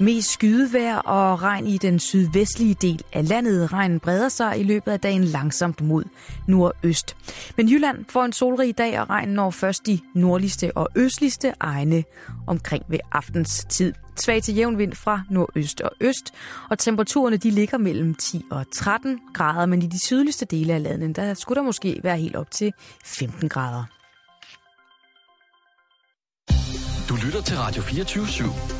Mest skydevejr og regn i den sydvestlige del af landet. Regnen breder sig i løbet af dagen langsomt mod nordøst. Men Jylland får en solrig dag, og regnen når først de nordligste og østligste egne omkring ved aftens tid. Svag til jævn vind fra nordøst og øst, og temperaturerne de ligger mellem 10 og 13 grader, men i de sydligste dele af landet, der skulle der måske være helt op til 15 grader. Du lytter til Radio 24 /7.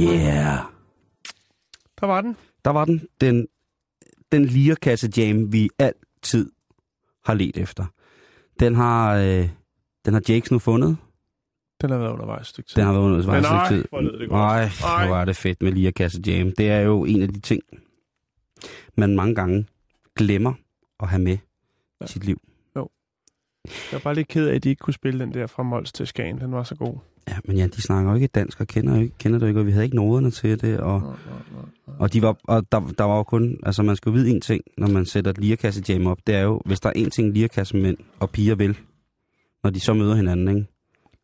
Yeah. Der var den. Der var den. Den, den lirakasse jam, vi altid har let efter. Den har, øh, den har Jakes nu fundet. Den har været undervejs et stykke tid. Den har været undervejs et stykke tid. hvor det. Nej, Ej. hvor er det fedt med lirakasse jam. Det er jo en af de ting, man mange gange glemmer at have med Ja. i sit liv. Jeg var bare lidt ked af, at de ikke kunne spille den der fra Mols til Skagen. Den var så god. Ja, men ja, de snakker jo ikke dansk og kender, jo ikke, kender det ikke, og vi havde ikke noderne til det, og, og, de var, og der, der var jo kun, altså man skal jo vide en ting, når man sætter et lirakasse jam op, det er jo, hvis der er en ting lirakasse mænd og piger vil, når de så møder hinanden, ikke,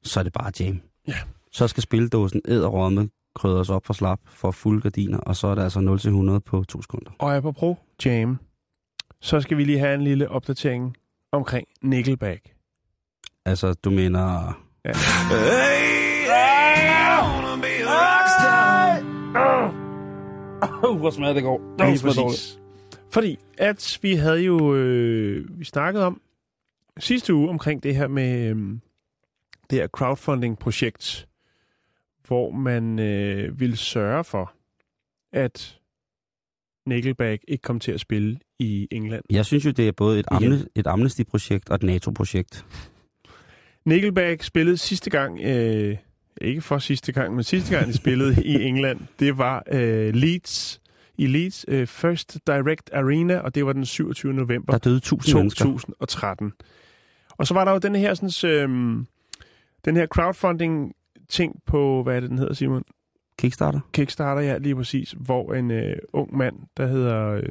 så er det bare jam. Ja. Så skal spildåsen æderrådme krydres op for slap for fulde gardiner, og så er det altså 0 til 100 på to sekunder. Og apropos Jam, så skal vi lige have en lille opdatering omkring Nickelback. Altså, du mener... Ja. Uh, hvor smager det går. Lige præcis. Fordi at vi havde jo, øh, vi snakkede om sidste uge omkring det her med øh, det her crowdfunding-projekt, hvor man øh, ville sørge for, at Nickelback ikke kom til at spille i England. Jeg synes jo, det er både et, amne, et Amnesty-projekt og et NATO-projekt. Nickelback spillede sidste gang, øh, ikke for sidste gang, men sidste gang de spillede i England, det var øh, Leeds, i Leeds øh, First Direct Arena, og det var den 27. november. Der døde tusind mennesker. 2013. Og så var der jo den her, sådan, øhm, den her crowdfunding ting på, hvad er det, den hedder, Simon? Kickstarter? Kickstarter, ja, lige præcis, hvor en øh, ung mand, der hedder, øh,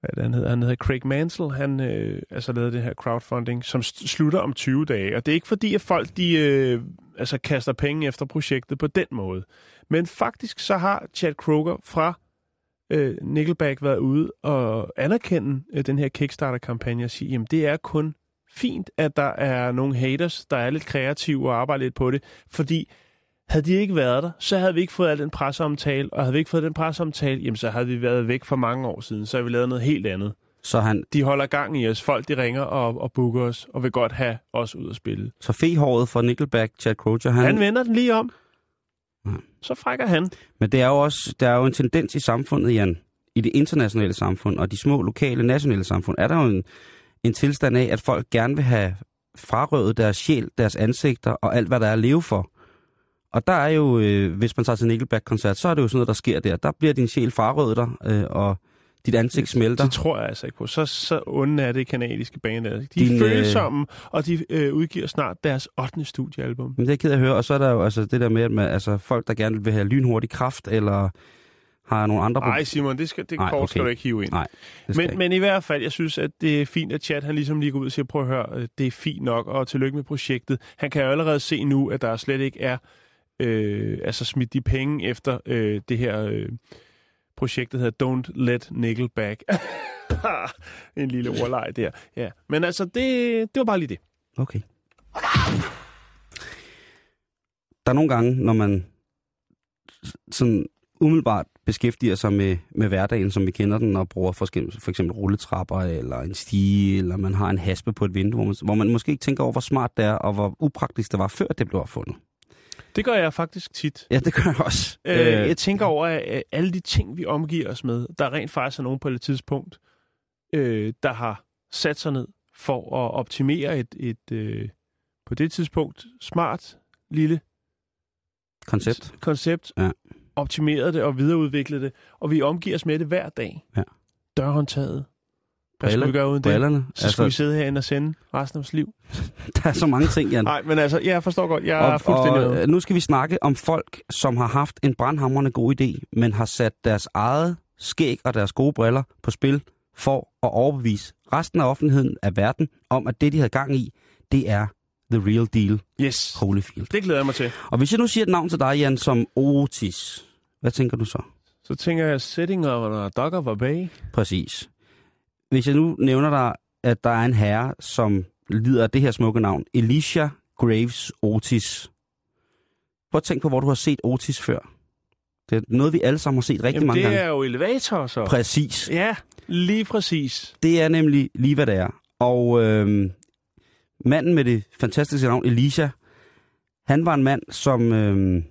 hvad han hedder, han hedder Craig Mansell, han øh, altså lavede det her crowdfunding, som slutter om 20 dage. Og det er ikke fordi, at folk de, øh, altså kaster penge efter projektet på den måde. Men faktisk så har Chad Kroger fra øh, Nickelback været ude og anerkende øh, den her Kickstarter-kampagne og sige, jamen det er kun fint, at der er nogle haters, der er lidt kreative og arbejder lidt på det, fordi havde de ikke været der, så havde vi ikke fået al den presseomtale, og havde vi ikke fået den presseomtale, jamen så havde vi været væk for mange år siden, så havde vi lavet noget helt andet. Så, han, De holder gang i os, folk de ringer og, og booker os, og vil godt have os ud at spille. så fehåret fra Nickelback, Chad Kroger, han, Han vender den lige om, Ja. så frækker han. Men det er jo også der er jo en tendens i samfundet, Jan, i det internationale samfund og de små lokale, nationale samfund, er der jo en, en tilstand af, at folk gerne vil have frarøvet deres sjæl, deres ansigter og alt, hvad der er at leve for. Og der er jo, øh, hvis man tager til Nickelback-koncert, så er det jo sådan noget, der sker der. Der bliver din sjæl frarøvet dig, øh, og dit ansigt smelter. Det tror jeg altså ikke på. Så, så onde er det kanadiske band. der. De er Din, øh, følsomme, og de øh, udgiver snart deres 8. studiealbum. Men det er jeg ked af at høre. Og så er der jo altså det der med, at man, altså, folk, der gerne vil have lynhurtig kraft, eller har nogle andre... Nej, Simon, det, skal, det Nej, kort skal okay. du ikke hive ind. Nej, det skal Men, men i hvert fald, jeg synes, at det er fint, at Chad han ligesom lige går ud og siger, prøv at høre, øh, det er fint nok, og tillykke med projektet. Han kan jo allerede se nu, at der slet ikke er øh, altså smidt de penge efter øh, det her øh, projekt, der hedder Don't Let Nickelback. en lille ordleg der. Ja. Men altså, det, det var bare lige det. Okay. Der er nogle gange, når man sådan umiddelbart beskæftiger sig med, med hverdagen, som vi kender den, og bruger for for eksempel rulletrapper, eller en stige, eller man har en haspe på et vindue, hvor man, hvor man måske ikke tænker over, hvor smart det er, og hvor upraktisk det var, før det blev opfundet. Det gør jeg faktisk tit. Ja, det gør jeg også. Øh, jeg tænker over, at øh, alle de ting, vi omgiver os med, der rent faktisk er nogen på et tidspunkt, øh, der har sat sig ned, for at optimere et, et øh, på det tidspunkt smart lille Koncept. koncept, Ja. optimeret det og videreudviklet det, og vi omgiver os med det hver dag. Ja. Dørhåndtaget. Hvad skulle vi gøre uden det? Brillerne. Så skulle vi sidde herinde og sende resten af vores liv. der er så mange ting, Jan. Nej, men altså, jeg forstår godt. Jeg er og, fuldstændig og med. øh, nu skal vi snakke om folk, som har haft en brandhamrende god idé, men har sat deres eget skæg og deres gode briller på spil for at overbevise resten af offentligheden af verden om, at det, de havde gang i, det er the real deal, Yes, Holyfield. det glæder jeg mig til. Og hvis jeg nu siger et navn til dig, Jan, som Otis, hvad tænker du så? Så tænker jeg, a dog of a bay. Præcis. Hvis jeg nu nævner dig, at der er en herre, som lider af det her smukke navn, Elisha Graves Otis. Prøv at tænk på, hvor du har set Otis før. Det er noget, vi alle sammen har set rigtig Jamen, mange det gange. er jo elevator, så. Præcis. Ja, lige præcis. Det er nemlig lige, hvad det er. Og øhm, manden med det fantastiske navn, Elisha, han var en mand, som øhm,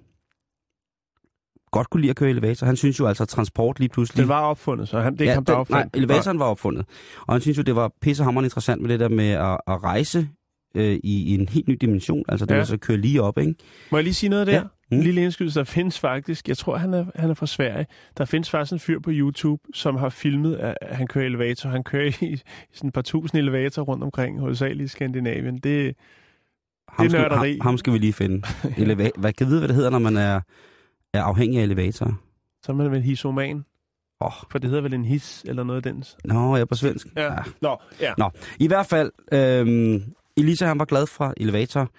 godt kunne lide at køre elevator. Han synes jo altså, at transport lige pludselig... Den var opfundet, så han, det er ja, ham, der den, opfandt. Nej, elevatoren var opfundet. Og han synes jo, det var pissehammerende interessant med det der med at, at rejse øh, i, i en helt ny dimension. Altså det Ja. altså at køre lige op, ikke? Må jeg lige sige noget der? Ja. Mm. En lille indskydelse. Der findes faktisk, jeg tror, han er, han er fra Sverige. Der findes faktisk en fyr på YouTube, som har filmet, at han kører elevator. Han kører i, i sådan et par tusind elevator rundt omkring, hovedsageligt i Skandinavien. Det, Ham Det er nørderi. ham, ham skal vi lige finde. Eleva- hvad kan vide, hvad det hedder, når man er, er afhængig af elevatorer? så er man vel hisoman. Åh, oh, For det hedder vel en his eller noget af den. nå, jeg er på svensk. Ja. Nå, ja. Nå, i hvert fald, øhm, Elisa han var glad for elevator,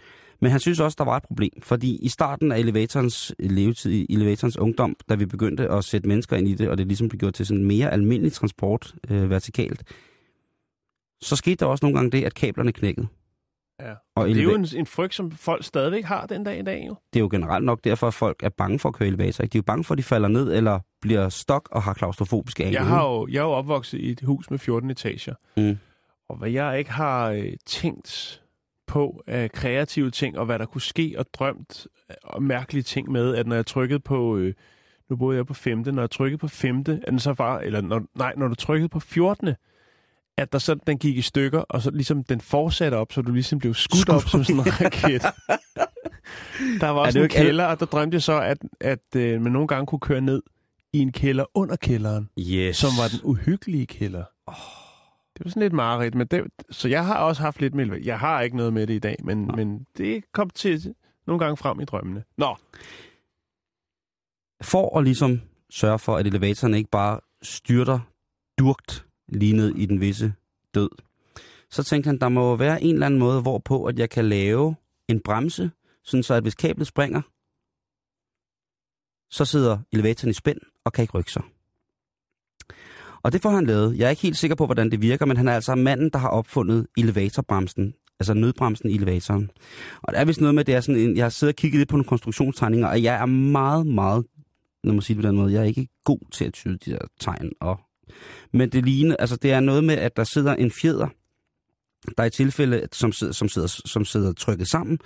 men han synes også, der var et problem, fordi i starten af elevatorens levetid, elevatorens ungdom, da vi begyndte at sætte mennesker ind i det, og det ligesom blev gjort til sådan mere almindelig transport øh, vertikalt, så skete der også nogle gange det, at kablerne knækkede. Ja. Og Det er jo en, en frygt, som folk stadigvæk har den dag i dag. Jo. det er jo generelt nok derfor, at folk er bange for at køre elevator. Ikke? De er jo bange for, at de falder ned eller bliver stok og har klaustrofobiske anlæg. Jeg, har jo, jeg er jo opvokset i et hus med 14 etager. Mm. Og hvad jeg ikke har øh, tænkt på af kreative ting, og hvad der kunne ske, og drømt øh, og mærkelige ting med, at når jeg trykkede på, øh, nu boede jeg på femte, når jeg trykkede på femte, at den så var, eller når, nej, når du trykkede på 14. at der så, den gik i stykker, og så ligesom den fortsatte op, så du ligesom blev skudt op som sådan en raket. Der var også en alle- kælder, og der drømte jeg så, at, at øh, man nogle gange kunne køre ned i en kælder under kælderen Yes. som var den uhyggelige kælder. Oh. Det var sådan lidt mareridt, men det, så jeg har også haft lidt med. Jeg har ikke noget med det i dag, men, men det kom til nogle gange frem i drømmene. Nå, For at ligesom sørge for, at elevatoren ikke bare styrter durkt lignede ned i den visse død, så tænkte han, der må være en eller anden måde, hvorpå at jeg kan lave en bremse, sådan så at hvis kablet springer, så sidder elevatoren i spænd og kan ikke rykke sig. Og det får han lavet. Jeg er ikke helt sikker på, hvordan det virker, men han er altså manden, der har opfundet elevatorbremsen, altså nødbremsen i elevatoren. Og der er vist noget med, det er sådan en, jeg har siddet og kigget lidt på nogle konstruktionstegninger, og jeg er meget, meget, lad mig sige det på den måde, jeg er ikke god til at tyde de der tegn. Og, men det ligner, altså det er noget med, at der sidder en fjeder, der i tilfælde, som sidder, som sidder, som sidder trykket sammen,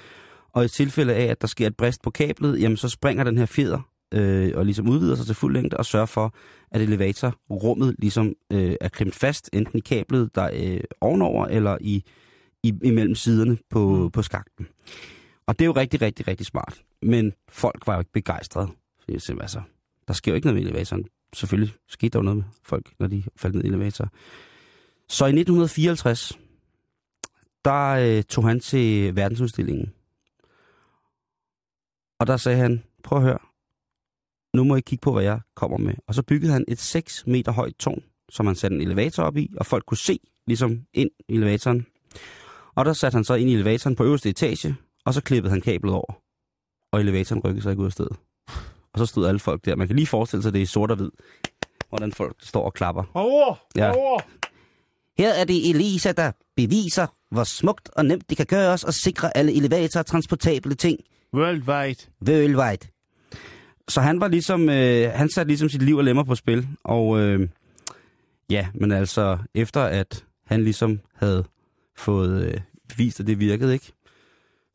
og i tilfælde af, at der sker et brist på kablet, jamen så springer den her fjeder øh, og ligesom udvider sig til fuld længde og sørger for, at elevatorrummet ligesom øh, er klemt fast, enten i kablet, der øh, ovenover, eller i, i, imellem siderne på, mm. på skakten. Og det er jo rigtig, rigtig, rigtig smart. Men folk var jo ikke begejstrede. Altså, der sker jo ikke noget med elevatoren. Selvfølgelig skete der jo noget med folk, når de faldt ned i elevator. Så i 1954, der øh, tog han til verdensudstillingen. Og der sagde han, prøv at høre, nu må I kigge på, hvad jeg kommer med. Og så byggede han et 6 meter højt tårn, som han satte en elevator op i, og folk kunne se ligesom ind i elevatoren. Og der satte han så ind i elevatoren på øverste etage, og så klippede han kablet over. Og elevatoren rykkede sig ikke ud af stedet. Og så stod alle folk der. Man kan lige forestille sig det i sort og hvid, hvordan folk står og klapper. over, Ja. over. Her er det Elisa, der beviser, hvor smukt og nemt det kan gøres at sikre alle elevatorer transportable ting Worldwide. worldwide. Så han var ligesom, øh, han satte ligesom sit liv og lemmer på spil, og øh, ja, men altså, efter at han ligesom havde fået øh, vist, at det virkede, ikke?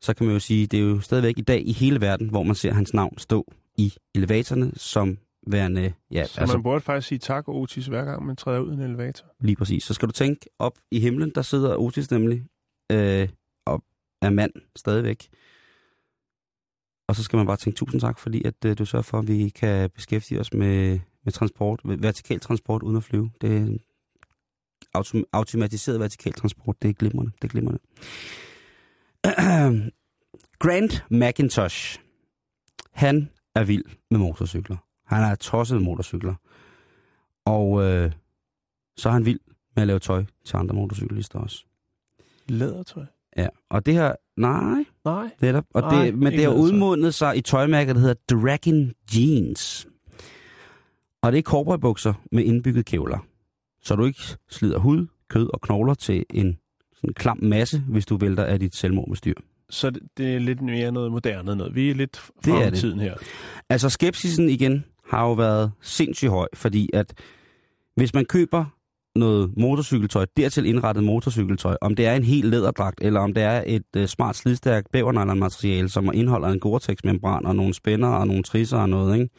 Så kan man jo sige, det er jo stadigvæk i dag i hele verden, hvor man ser hans navn stå i elevatorerne som værende, ja, Så altså man burde faktisk sige tak, Otis, hver gang man træder ud i en elevator. lige præcis. Så skal du tænke op i himlen, der sidder Otis nemlig, øh, og er mand stadigvæk. Og så skal man bare tænke tusind tak, fordi at øh, du sørger for, at vi kan beskæftige os med, med transport, med vertikal transport uden at flyve. Det er autom- automatiseret vertikal transport, det er glimrende, det er glimrende. Grant McIntosh, han er vild med motorcykler. Han er tosset med motorcykler. Og øh, så er han vild med at lave tøj til andre motorcyklister også. Lædertøj? Ja, og det her, nej, Nej. netop. Og Nej, det, men det har udmundet sig i tøjmærket, der hedder Dragon Jeans. Og det er cowboybukser med indbygget kævler. Så du ikke slider hud, kød og knogler til en sådan klam masse, hvis du vælter af dit selvmord med styr. Så det, det er lidt mere noget moderne noget. Vi er lidt Det er det. tiden her. Altså skepsisen igen har jo været sindssygt høj, fordi at hvis man køber noget motorcykeltøj, dertil indrettet motorcykeltøj, om det er en helt læderdragt, eller om det er et uh, smart slidstærkt bævernylon-materiale, som indeholder en Gore-Tex-membran og nogle spænder og nogle trisser og noget, ikke?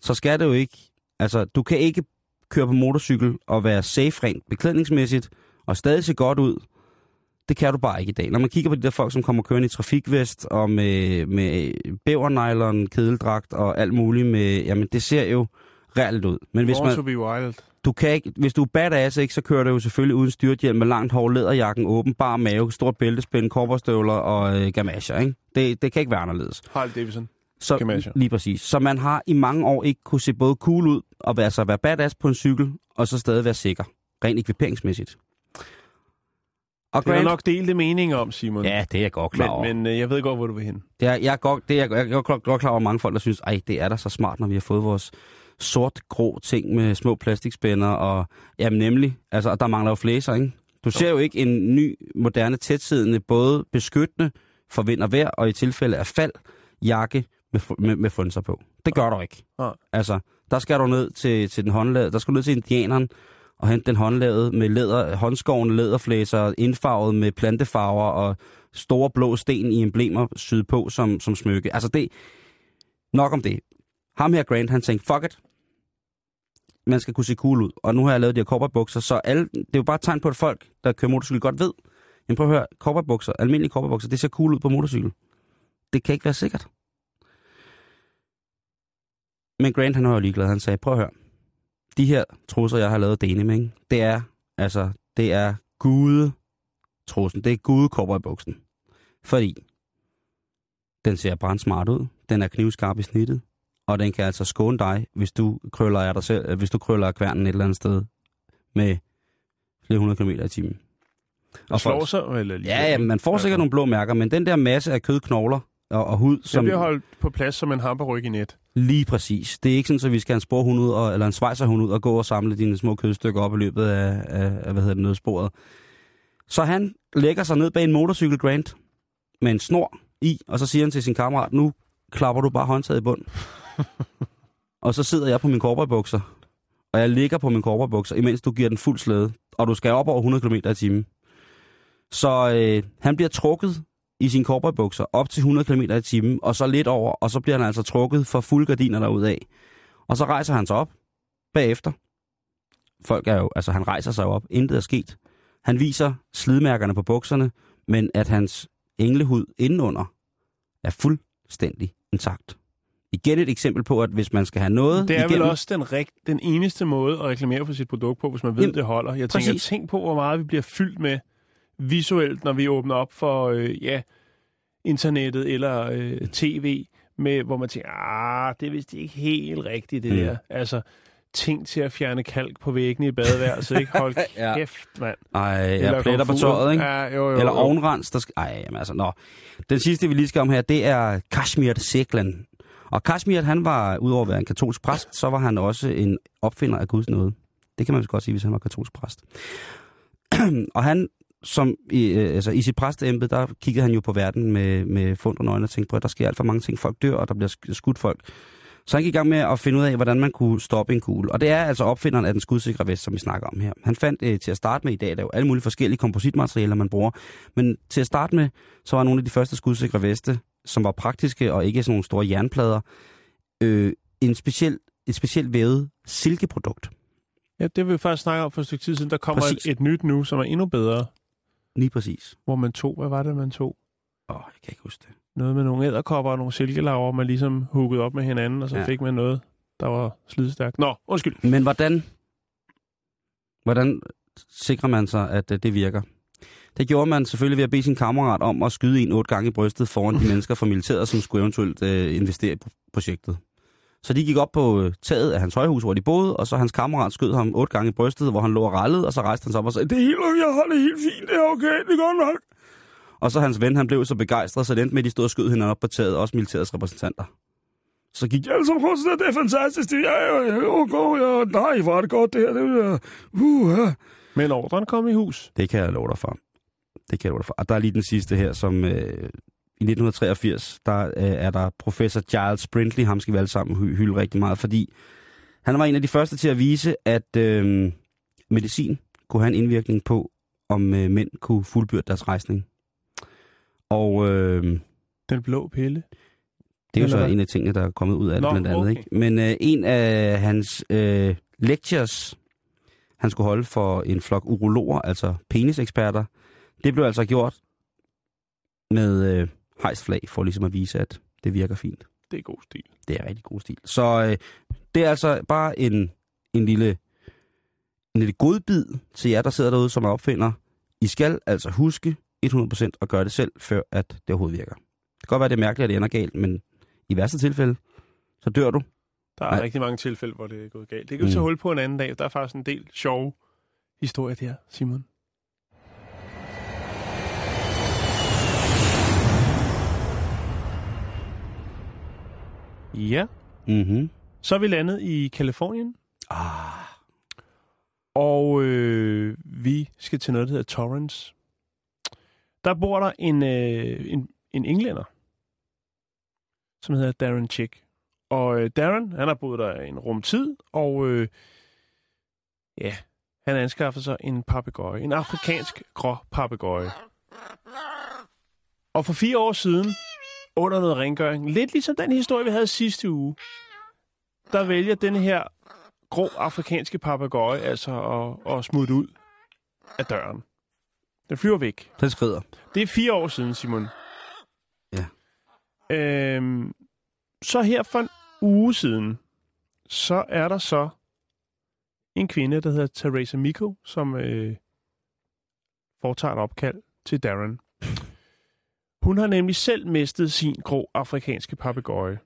så skal det jo ikke... Altså, du kan ikke køre på motorcykel og være safe rent beklædningsmæssigt, og stadig se godt ud. Det kan du bare ikke i dag. Når man kigger på de der folk, som kommer kørende i trafikvest og med, med bævernylon, kedeldragt og alt muligt med... Jamen, det ser jo reelt ud. Men hvis man, to be wild. du kan ikke, hvis du er badass, ikke, så kører du jo selvfølgelig uden styrthjelm med langt hår, læderjakken åben, bar mave, stort bæltespænd, korporstøvler og øh, gamasjer. Ikke? Det, det kan ikke være anderledes. Harley Davidson. Så, Gamasjer. lige præcis. Så man har i mange år ikke kunne se både cool ud og være, så være badass på en cykel, og så stadig være sikker. Rent ekviperingsmæssigt. Og Det er der Grant, nok delte meninger om, Simon. Ja, det er jeg godt klar over. men, men øh, jeg ved godt, hvor du vil hen. Det er, jeg, er godt, det er, jeg, jeg er godt, godt klar over mange folk, der synes, ej, det er da så smart, når vi har fået vores sort-grå ting med små plastikspænder, og jamen nemlig, altså, der mangler jo flæser, ikke? Du ser jo ikke en ny, moderne, tætsiddende, både beskyttende for vind og vejr, og i tilfælde af fald, jakke med, med, med frynser på. Det gør du ikke. Nej. Altså, der skal du ned til, til den håndlavede, der skal du ned til indianeren, og hente den håndlavet med læder, håndskårende læderflæser, indfarvet med plantefarver og store blå sten i emblemer syet på som, som smykke. Altså det, nok om det. Ham her, Grant, han tænkte, fuck it. Man skal kunne se cool ud. Og nu har jeg lavet de her cowboybukser, så alle, det er jo bare et tegn på, at folk, der kører motorcykel, godt ved. Men prøv at høre, cowboybukser, almindelige cowboybukser, det ser cool ud på motorcykel. Det kan ikke være sikkert. Men Grant, han var jo ligeglad. Han sagde, prøv at høre. De her trusser, jeg har lavet denim, ikke? det er, altså, det er gude trussen. Det er gude cowboybuksen. Fordi den ser brændsmart ud. Den er knivskarp i snittet. Og den kan altså skåne dig, hvis du krøller af dig selv, hvis du krøller af kværnen et eller andet sted med flere hundrede kilometer i timen. Og slår folk- sig, eller lige Ja, ja, man får sikkert nogle blå mærker, men den der masse af kød, knogler og, og hud, Som... som bliver holdt på plads som en hamperryg i net. Lige præcis. Det er ikke sådan, at vi skal have en sporhund ud, og, eller en svejserhund ud og gå og samle dine små kødstykker op i løbet af, af, af hvad hedder det, nødsporet. Så han lægger sig ned bag en motorcykel Grant med en snor i, og så siger han til sin kammerat, nu klapper du bare håndtaget i bund. og så sidder jeg på min korporbukser, og jeg ligger på min korporbukser, imens du giver den fuld slæde, og du skal op over 100 km i timen. Så øh, han bliver trukket i sine korporbukser op til 100 km i timen, og så lidt over, og så bliver han altså trukket for fuld gardiner derudad. Og så rejser han sig op bagefter. Folk er jo, altså han rejser sig op, intet er sket. Han viser slidmærkerne på bukserne, men at hans englehud indenunder er fuldstændig intakt. Igen et eksempel på, at hvis man skal have noget Det er igennem, vel også den, rigt, den eneste måde at reklamere for sit produkt på, hvis man ved, Jamen, det holder. Jeg tænker, præcis. tænk på, hvor meget vi bliver fyldt med visuelt, når vi åbner op for øh, ja, internettet eller øh, tv, med, hvor man tænker, ah, det er vist ikke helt rigtigt, det Mm. der. Altså, ting til at fjerne kalk på væggene i badeværelset, ikke? Hold Ja. kæft, mand. Ej, Eller jeg pletter på tøjet, ikke? Ja, jo, jo, Eller ovenrens, der skal... Ej, jamen altså, nå. Den sidste, vi lige skal om her, det er Kashmir Seklan. Og Kashmir, han var, udover at være en katolsk præst, så var han også en opfinder af Guds nåde. Det kan man vist godt sige, hvis han var katolsk præst. og han, som i, øh, altså, i sit præsteembe, der kiggede han jo på verden med, med fundrende øjne og tænkte på, at der sker alt for mange ting. Folk dør, og der bliver sk- skudt folk. Så han gik i gang med at finde ud af, hvordan man kunne stoppe en kugle. Og det er altså opfinderen af den skudsikre vest, som vi snakker om her. Han fandt øh, til at starte med i dag, der er jo alle mulige forskellige kompositmaterialer, man bruger. Men til at starte med, så var nogle af de første skudsikre veste, som var praktiske og ikke sådan nogle store jernplader, øh, en speciel et specielt vævet silkeprodukt. Ja, det vil vi faktisk snakke om for et stykke tid siden. Der kommer et, et nyt nu, som er endnu bedre, Lige præcis. hvor man tog, hvad var det, man tog? Åh, jeg kan ikke huske det. Noget med nogle æderkopper og nogle silkelaver, man ligesom huggede op med hinanden, og så Ja. fik man noget, der var slidstærkt. Nå, undskyld. Men hvordan, hvordan sikrer man sig, at øh, det virker? Det gjorde man selvfølgelig ved at bede sin kammerat om at skyde en otte gange i brystet foran de mennesker fra militæret, som skulle eventuelt øh, investere i pro- projektet. Så de gik op på øh, taget af hans højhus, hvor de boede, og så hans kammerat skød ham otte gange i brystet, hvor han lå og rallede, og så rejste han sig op og sagde, det er helt okay, jeg har det helt fint, det er okay, det godt nok. Og så hans ven, han blev så begejstret, så det endte med, at de stod og skød hinanden op på taget, også militærets repræsentanter. Så gik alle sammen rundt, det er fantastisk, det er jo, jo, jo, jo, nej, hvor er det godt, det her, det er, uh, uh. Men ordren kom i hus. Det kan jeg love dig for. Det kan jeg love dig for. Og der er lige den sidste her, som øh, i 1983, der øh, er der professor Giles Brindley, ham skal vi alle sammen hy- hylde rigtig meget, fordi han var en af de første til at vise, at øh, medicin kunne have en indvirkning på, om øh, mænd kunne fuldbyrde deres rejsning. Og øh, Den blå pille. det er jo så hvad? en af tingene, der er kommet ud af det Nå, blandt andet. okay. Ikke? Men øh, en af hans øh, lectures, han skulle holde for en flok urologer, altså peniseksperter, det blev altså gjort med øh, hejsflag, for ligesom at vise, at det virker fint. Det er god stil. Det er rigtig god stil. Så øh, det er altså bare en, en lille en lille godbid til jer, der sidder derude, som er opfinder. I skal altså huske 100% at gøre det selv, før at det overhovedet virker. Det kan godt være, det er mærkeligt, at det ender galt, men i værste tilfælde, så dør du. Der er Nej. rigtig mange tilfælde, hvor det er gået galt. Det kan vi Mm. tage hul på en anden dag. Der er faktisk en del sjove historier der, Simon. Ja, Mhm. så er vi landet i Kalifornien, Ah, og øh, vi skal til noget, der hedder Torrance. Der bor der en, øh, en, en englænder, som hedder Darren Chick. Og øh, Darren, han har boet der en rum tid, og øh, ja, han anskaffede sig en papegøje. En afrikansk grå papegøje. Og for fire år siden, under noget rengøring, lidt ligesom den historie, vi havde sidste uge, der vælger denne her grå afrikanske papegøje altså at, at smutte ud af døren. Den flyver væk. den skrider. Det er fire år siden, Simon. Ja. Øhm, så her for en uge siden, så er der så en kvinde, der hedder Teresa Miko, som øh, foretager et opkald til Darren. Hun har nemlig selv mistet sin grå afrikanske papegøje.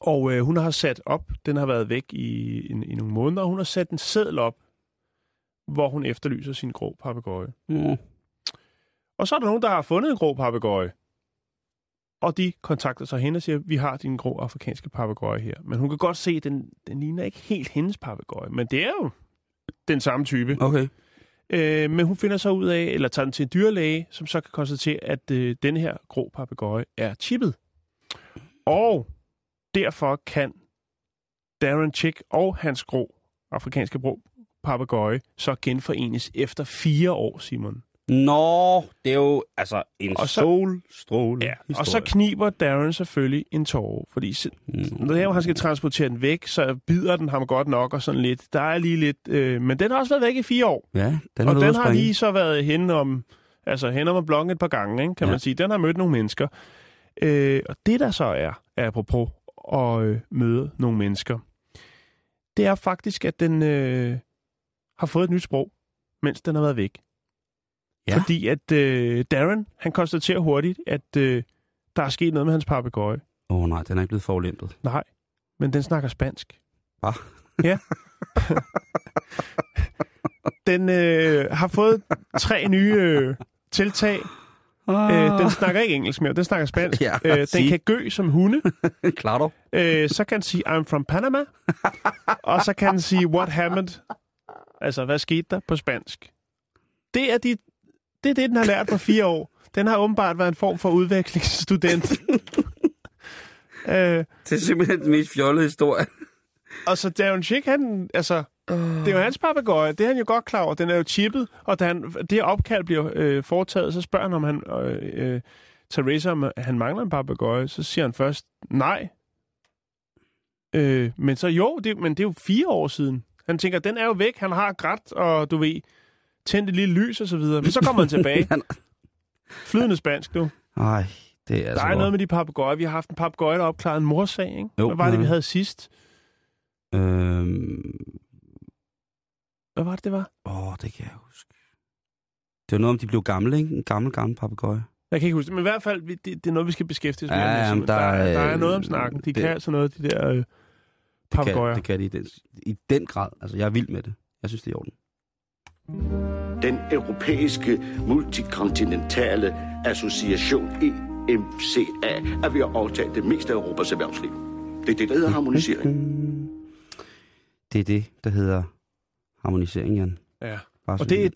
Og øh, hun har sat op, den har været væk i, i, i nogle måneder, og hun har sat en seddel op, hvor hun efterlyser sin grå papegøje. Mm. Og så er der nogen, der har fundet en grå papegøje. Og de kontakter sig hende og siger, vi har din grå afrikanske papegøje her. Men hun kan godt se, at den, den ligner ikke helt hendes papegøje. Men det er jo den samme type. Okay. Øh, men hun finder så ud af, eller tager den til en dyrlæge, som så kan konstatere, at øh, den her grå papegøje er chippet. Og derfor kan Darren Chick og hans grå afrikanske grå papegøje så genforenes efter fire år, Simon. Nå, det er jo altså en Og så- solstråle Ja, og så kniber Darren selvfølgelig en tåre, fordi Mm. når han skal transportere den væk, så bider den ham godt nok og sådan lidt. Der er lige lidt, øh, men den har også været væk i fire år. Ja, den og den har lige så været hen om, altså hen om blokken et par gange, ikke, kan Ja. man sige. Den har mødt nogle mennesker. Øh, og det der så er, er apropos at øh, møde nogle mennesker, det er faktisk, at den øh, har fået et nyt sprog, mens den har været væk. Ja. Fordi at øh, Darren, han konstaterer hurtigt, at øh, der er sket noget med hans papegøje. Åh oh, nej, den er ikke blevet forulæmpet. Nej, men den snakker spansk. Hva? Ja. den øh, har fået tre nye øh, tiltag. Øh, den snakker ikke engelsk mere, den snakker spansk. Ja, øh, den sig. kan gø som hunde. Klar dog. Øh, så kan den sige, I'm from Panama. og så kan den sige, what happened? Altså, hvad skete der på spansk? Det er, de, det er det, den har lært på fire år. Den har åbenbart været en form for udviklingsstudent. øh, Det er simpelthen den mest fjollede historie. og så Darren Chick, han, altså, det er jo hans papegøje, det er han jo godt klar over. Den er jo chippet, og da han, det opkald bliver øh, foretaget, så spørger han, om han, øh, øh, Teresa, om han mangler en papegøje. Så siger han først, nej. Øh, men så jo, det, men det er jo fire år siden. Han tænker, den er jo væk, han har grædt, og du ved, tændt et lille lys og så videre. Men så kommer han tilbage. Flydende spansk, du. Ej, det er Der altså er noget med de papegøjer. Vi har haft en papegøje, der opklarede en morsag, ikke? Jo, Hvad var det, ja. vi havde sidst? Øhm, Hvad var det, det var? åh, det kan jeg huske. Det var noget om, de blev gamle, ikke? En gammel, gammel papegøje. Jeg kan ikke huske det, men i hvert fald, det, det er noget, vi skal beskæftige os Ja, med. jamen, der, der der, er- der er noget om snakken. De det- det, kan altså noget, de der øh, Det papegøjer. kan, det kan de i den, i den grad. Altså, jeg er vild med det. Jeg synes, det er i orden. Den europæiske multikontinentale association EMCA er ved at overtage det meste af Europas erhvervsliv. Det er det, der hedder harmonisering. Det er det, der hedder harmonisering, Jan. Ja. Bare Og det er,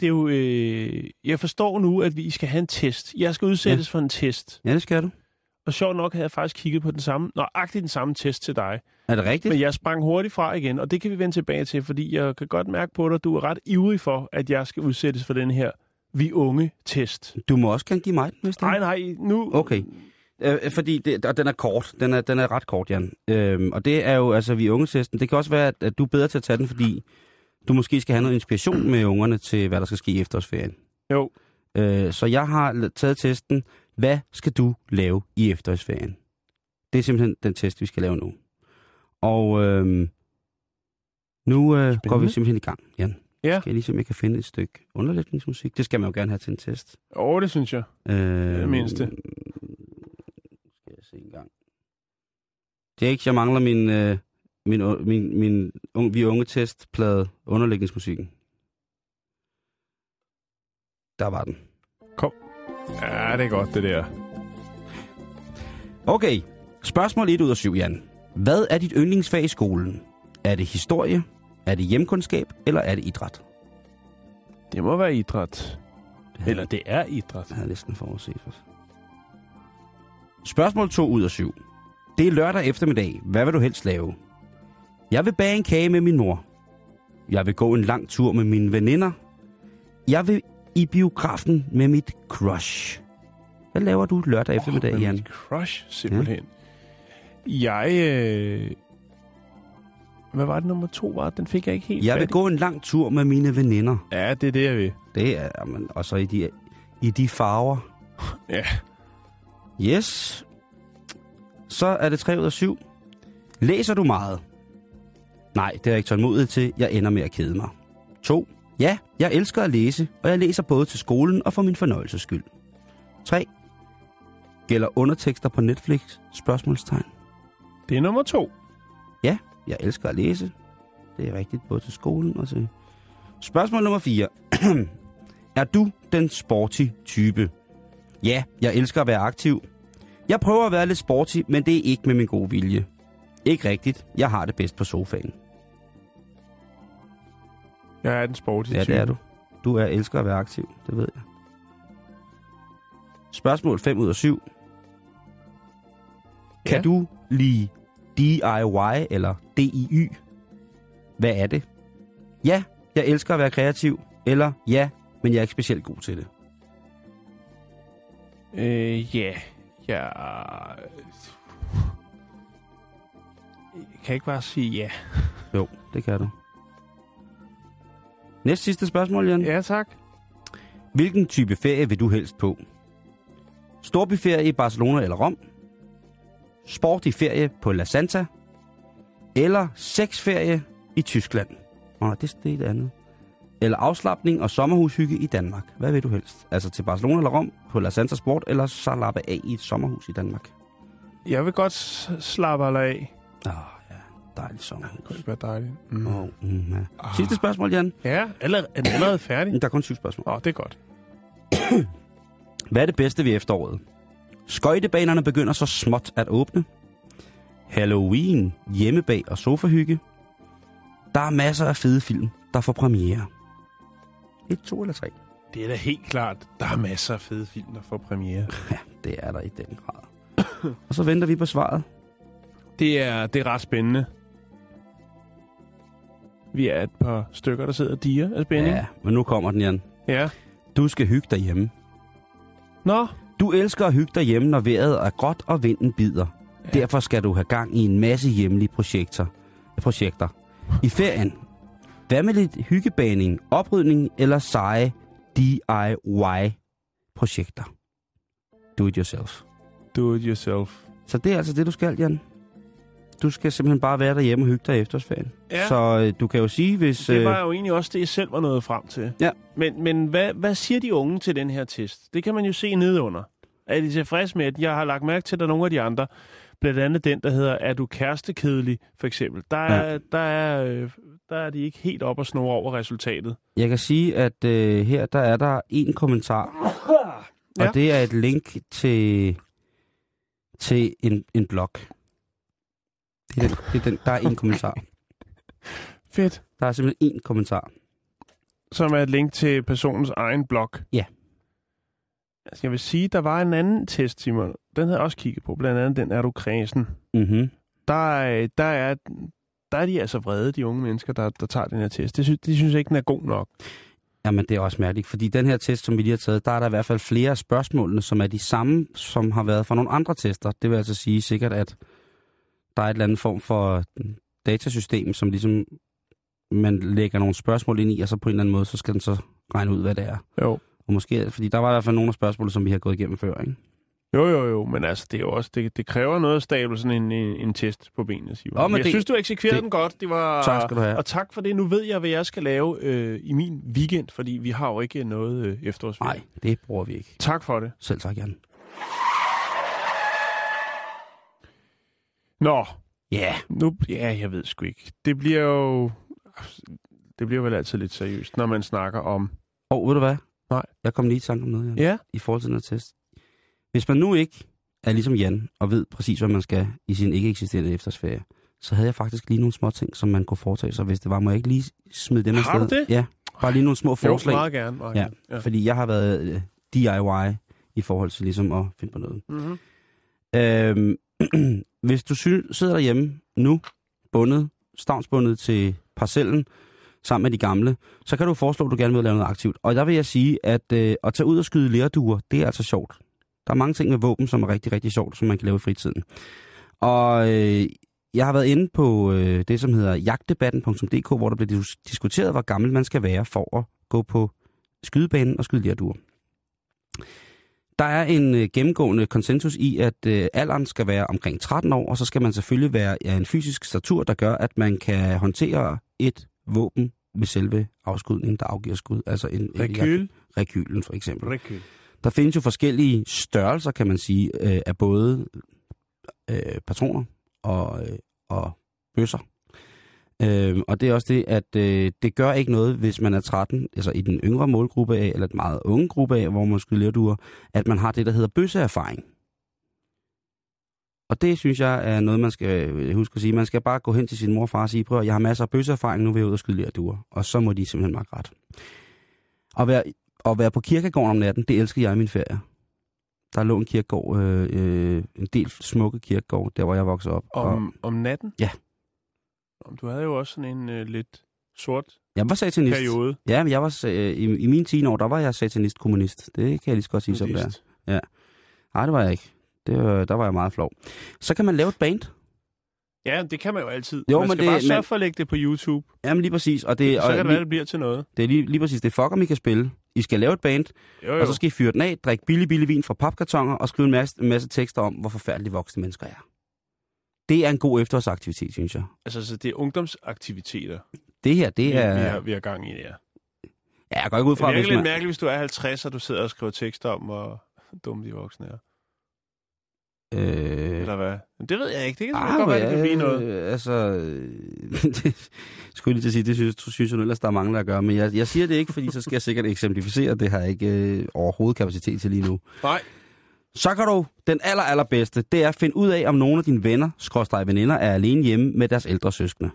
det er jo... Øh, jeg forstår nu, at vi skal have en test. Jeg skal udsættes ja. for en test. Ja, det skal du. Og sjovt nok havde jeg faktisk kigget på den samme, nøjagtigt den samme test til dig. Er det rigtigt? Men jeg sprang hurtigt fra igen, og det kan vi vende tilbage til, fordi jeg kan godt mærke på dig, at du er ret ivrig for, at jeg skal udsættes for den her vi unge test. Du må også gerne give mig den, hvis det. Nej, nej, nu... Okay. Øh, fordi det, og den er kort. Den er, den er ret kort, Jan. Øhm, og det er jo, altså, vi unge testen. Det kan også være, at, at du er bedre til at tage den, fordi du måske skal have noget inspiration med ungerne til, hvad der skal ske i efterårsferien. Jo, Øh, så jeg har taget testen. Hvad skal du lave i efterårsferien? Det er simpelthen den test, vi skal lave nu. Og øhm, nu øh, går vi simpelthen i gang, Jan. Ja. Skal jeg lige se, om jeg kan finde et stykke underlægningsmusik? Det skal man jo gerne have til en test. Åh, det synes jeg. Øh, det mindste. Skal jeg se en gang. Jake, jeg mangler min, øh, min, min, min un, vi unge testplade underlægningsmusikken. Der var den. Ja, det er godt, det der. Okay, spørgsmål 1 ud af 7, Jan. Hvad er dit yndlingsfag i skolen? Er det historie? Er det hjemkundskab? Eller er det idræt? Det må være idræt. Det Eller det er idræt. det havde jeg næsten forudset. Spørgsmål 2 ud af 7. Det er lørdag eftermiddag. Hvad vil du helst lave? Jeg vil bage en kage med min mor. Jeg vil gå en lang tur med mine veninder. Jeg vil i biografen med mit crush. Hvad laver du lørdag eftermiddag, med Jan? mit crush, simpelthen. Ja. Jeg... Øh... Hvad var det nummer to var? Den fik jeg ikke helt Jeg vil i. gå en lang tur med mine veninder. Ja, det er det, jeg vil. Det er, jamen, og så i de, i de farver. Ja. Yes. Så er det 3 ud af 7. Læser du meget? Nej, det er jeg ikke tålmodighed til. Jeg ender med at kede mig. 2. Ja, jeg elsker at læse, og jeg læser både til skolen og for min fornøjelses skyld. 3. Gælder undertekster på Netflix? Spørgsmålstegn. Det er nummer to. Ja, jeg elsker at læse. Det er rigtigt, både til skolen og til... Spørgsmål nummer 4. er du den sporty type? Ja, jeg elsker at være aktiv. Jeg prøver at være lidt sporty, men det er ikke med min gode vilje. Ikke rigtigt. Jeg har det bedst på sofaen. Jeg er den sporty Ja, det er du. Du er elsker at være aktiv, det ved jeg. Spørgsmål 5 ud af 7. Kan Ja. du lide DIY eller DIY? Hvad er det? Ja, jeg elsker at være kreativ. Eller ja, men jeg er ikke specielt god til det. Øh, ja. Jeg... Jeg kan ikke bare sige ja. Jo, det kan du. Næst sidste spørgsmål, Jan. Ja, tak. Hvilken type ferie vil du helst på? Storbyferie i Barcelona eller Rom? Sportig ferie på La Santa? Eller sexferie i Tyskland? Nå, det, det er det andet. Eller afslappning og sommerhushygge i Danmark? Hvad vil du helst? Altså til Barcelona eller Rom, på La Santa Sport, eller så lappe af i et sommerhus i Danmark? Jeg vil godt slappe af. Åh, oh, ja. Det kunne være dejligt. Mm. Oh, mm, ja. Sidste spørgsmål, Jan. Ja, allerede, er den allerede færdig? Der er kun syv spørgsmål. Åh, oh, det er godt. Hvad er det bedste ved efteråret? Skøjtebanerne begynder så småt at åbne. Halloween, hjemmebag og sofahygge. Der er masser af fede film, der får premiere. Et, to eller tre? Det er da helt klart. Der er masser af fede film, der får premiere. Ja, det er der i den grad. og så venter vi på svaret. Det er, det er ret spændende. Vi er et par stykker, der sidder og diger af spænding. Ja, men nu kommer den, Jan. ja. Du skal hygge dig hjemme. Nå, Du elsker at hygge dig hjemme, når vejret er gråt og vinden bider. Derfor skal du have gang i en masse hjemlige projekter. projekter. I ferien, hvad med lidt hyggebaning, oprydning eller seje DIY-projekter? Do it yourself. Do it yourself. Så det er altså det, du skal, Jan. Du skal simpelthen bare være derhjemme og hygge dig i efterårsferien. Ja. Så øh, du kan jo sige, hvis... Det var øh, jo egentlig også det, jeg selv var nået frem til. Ja. Men, men hvad, hvad siger de unge til den her test? Det kan man jo se nedunder. Er de tilfredse med, at jeg har lagt mærke til, at der er nogle af de andre, blandt andet den, der hedder, er du kærestekedelig, for eksempel. Der er, ja. der er, øh, der er de ikke helt op og snore over resultatet. Jeg kan sige, at øh, her der er der en kommentar, Ja. og det er et link til, til en, en blog. Det er den, det er den, der er en kommentar. Fedt. Der er simpelthen en kommentar. Som er et link til personens egen blog. Ja. Altså, jeg vil sige, der var en anden test, Simon. Den havde jeg også kigget på. Blandt andet den, er du kredsen. Mm-hmm. Der, er- der, er, der er de altså vrede, de unge mennesker, der, der tager den her test. De synes, de synes ikke, den er god nok. Jamen, det er også mærkeligt, fordi den her test, som vi lige har taget, der er der i hvert fald flere af spørgsmålene, som er de samme, som har været fra nogle andre tester. Det vil altså sige sikkert, at der er et eller andet form for datasystem, som ligesom man lægger nogle spørgsmål ind i, og så på en eller anden måde, så skal den så regne ud, hvad det er. Jo. Og måske, fordi der var i hvert fald nogle af spørgsmålene, som vi har gået igennem før, ikke? Jo, jo, jo, men altså, det er jo også, det, det kræver noget at stable sådan en, en, en test på benene, Simon. Åh, men jeg det- synes, du eksekverede det- den godt. Det var, Tak skal du have. Og tak for det. Nu ved jeg, hvad jeg skal lave øh, i min weekend, fordi vi har jo ikke noget øh, efterårsferie. Nej, det bruger vi ikke. Tak for det. Selv tak, Jan. Nå, Ja, yeah. nu, ja, jeg ved sgu ikke. Det bliver jo, det bliver vel altid lidt seriøst, når man snakker om, og ved du hvad? Nej. Jeg kom lige i tanke om noget, Jan, ja, i forhold til den test. Hvis man nu ikke er ligesom Jan, og ved præcis, hvad man skal i sin ikke eksisterende efterårsferie, så havde jeg faktisk lige nogle små ting, som man kunne foretage sig, hvis det var. Må jeg ikke lige smide dem Har afsted? du det? Ja, bare lige nogle små jo, forslag. meget gerne. Meget Ja, gerne. Ja. Fordi jeg har været øh, DIY i forhold til ligesom at finde på noget. Mm-hmm. Øhm, hvis du sy- sidder derhjemme nu, bundet, stavnsbundet til parcellen, sammen med de gamle, så kan du foreslå, at du gerne vil lave noget aktivt. Og der vil jeg sige, at øh, at tage ud og skyde lærduer, det er altså sjovt. Der er mange ting med våben, som er rigtig, rigtig sjovt, som man kan lave i fritiden. Og øh, jeg har været inde på øh, det, som hedder jagtdebatten.dk, hvor der bliver dis- diskuteret, hvor gammel man skal være for at gå på skydebanen og skyde lærduer. Der er en øh, gennemgående konsensus i, at øh, alderen skal være omkring 13 år, og så skal man selvfølgelig være af en fysisk statur, der gør, at man kan håndtere et våben ved selve afskudningen, der afgiver skud. Altså en, en Rekyl. rekylen for eksempel. Rekyl. Der findes jo forskellige størrelser, kan man sige, øh, af både øh, patroner og, øh, og bøsser. Øh, og det er også det, at øh, det gør ikke noget, hvis man er 13, altså i den yngre målgruppe af, eller et meget unge gruppe af, hvor man skulle lære duer, at man har det, der hedder bøsseerfaring. Og det synes jeg er noget, man skal huske at sige. Man skal bare gå hen til sin mor og far og sige, prøv jeg har masser af bøsseerfaring, nu vil jeg ud og skyde lære duer. Og så må de simpelthen meget ret. At være, at være på kirkegården om natten, det elsker jeg i min ferie. Der lå en kirkegård, øh, øh, en del smukke kirkegård, der hvor jeg voksede op. Og Om, om natten? Ja. Du havde jo også sådan en øh, lidt sort jeg var satanist. periode. Ja, men jeg var, øh, i, i mine 10 år, der var jeg satanist-kommunist. Det kan jeg lige så godt sige, som det er. Nudist. Nej, det var jeg ikke. Det var, der var jeg meget flov. Så kan man lave et band. Ja, det kan man jo altid. Jo, man men skal det- bare sørge for at lægge det på YouTube. Jamen lige præcis. Og det, så og kan det være, det bliver til noget. det er lige, lige præcis, det er fucker, I kan spille. I skal lave et band, Jo, jo. og så skal I fyre den af, drikke billig, billig vin fra papkartoner og skrive en masse, en masse tekster om, hvor forfærdelige voksne mennesker er. Det er en god efterårsaktivitet, synes jeg. Altså, så det er ungdomsaktiviteter, Det her, det vi, er... vi, har, vi har gang i der. Ja, jeg går ikke ud Det fra, virker hvis lidt man... mærkeligt, hvis du er 50, og du sidder og skriver tekster om, hvor dumme de voksne er. Øh, Eller hvad? Det ved jeg ikke. Det kan ah, godt være, det ja, kan blive noget. øh, Altså, det skulle jeg lige til at sige, det synes, synes jeg nu ellers, der er mange, der gør. Men jeg, jeg siger det ikke, fordi så skal jeg sikkert eksemplificere. Det har jeg ikke øh, overhovedet kapacitet til lige nu. Nej. Så kan du, den aller, allerbedste, det er at finde ud af, om nogle af dine venner, skråstrej veninder, er alene hjemme med deres ældre søskende.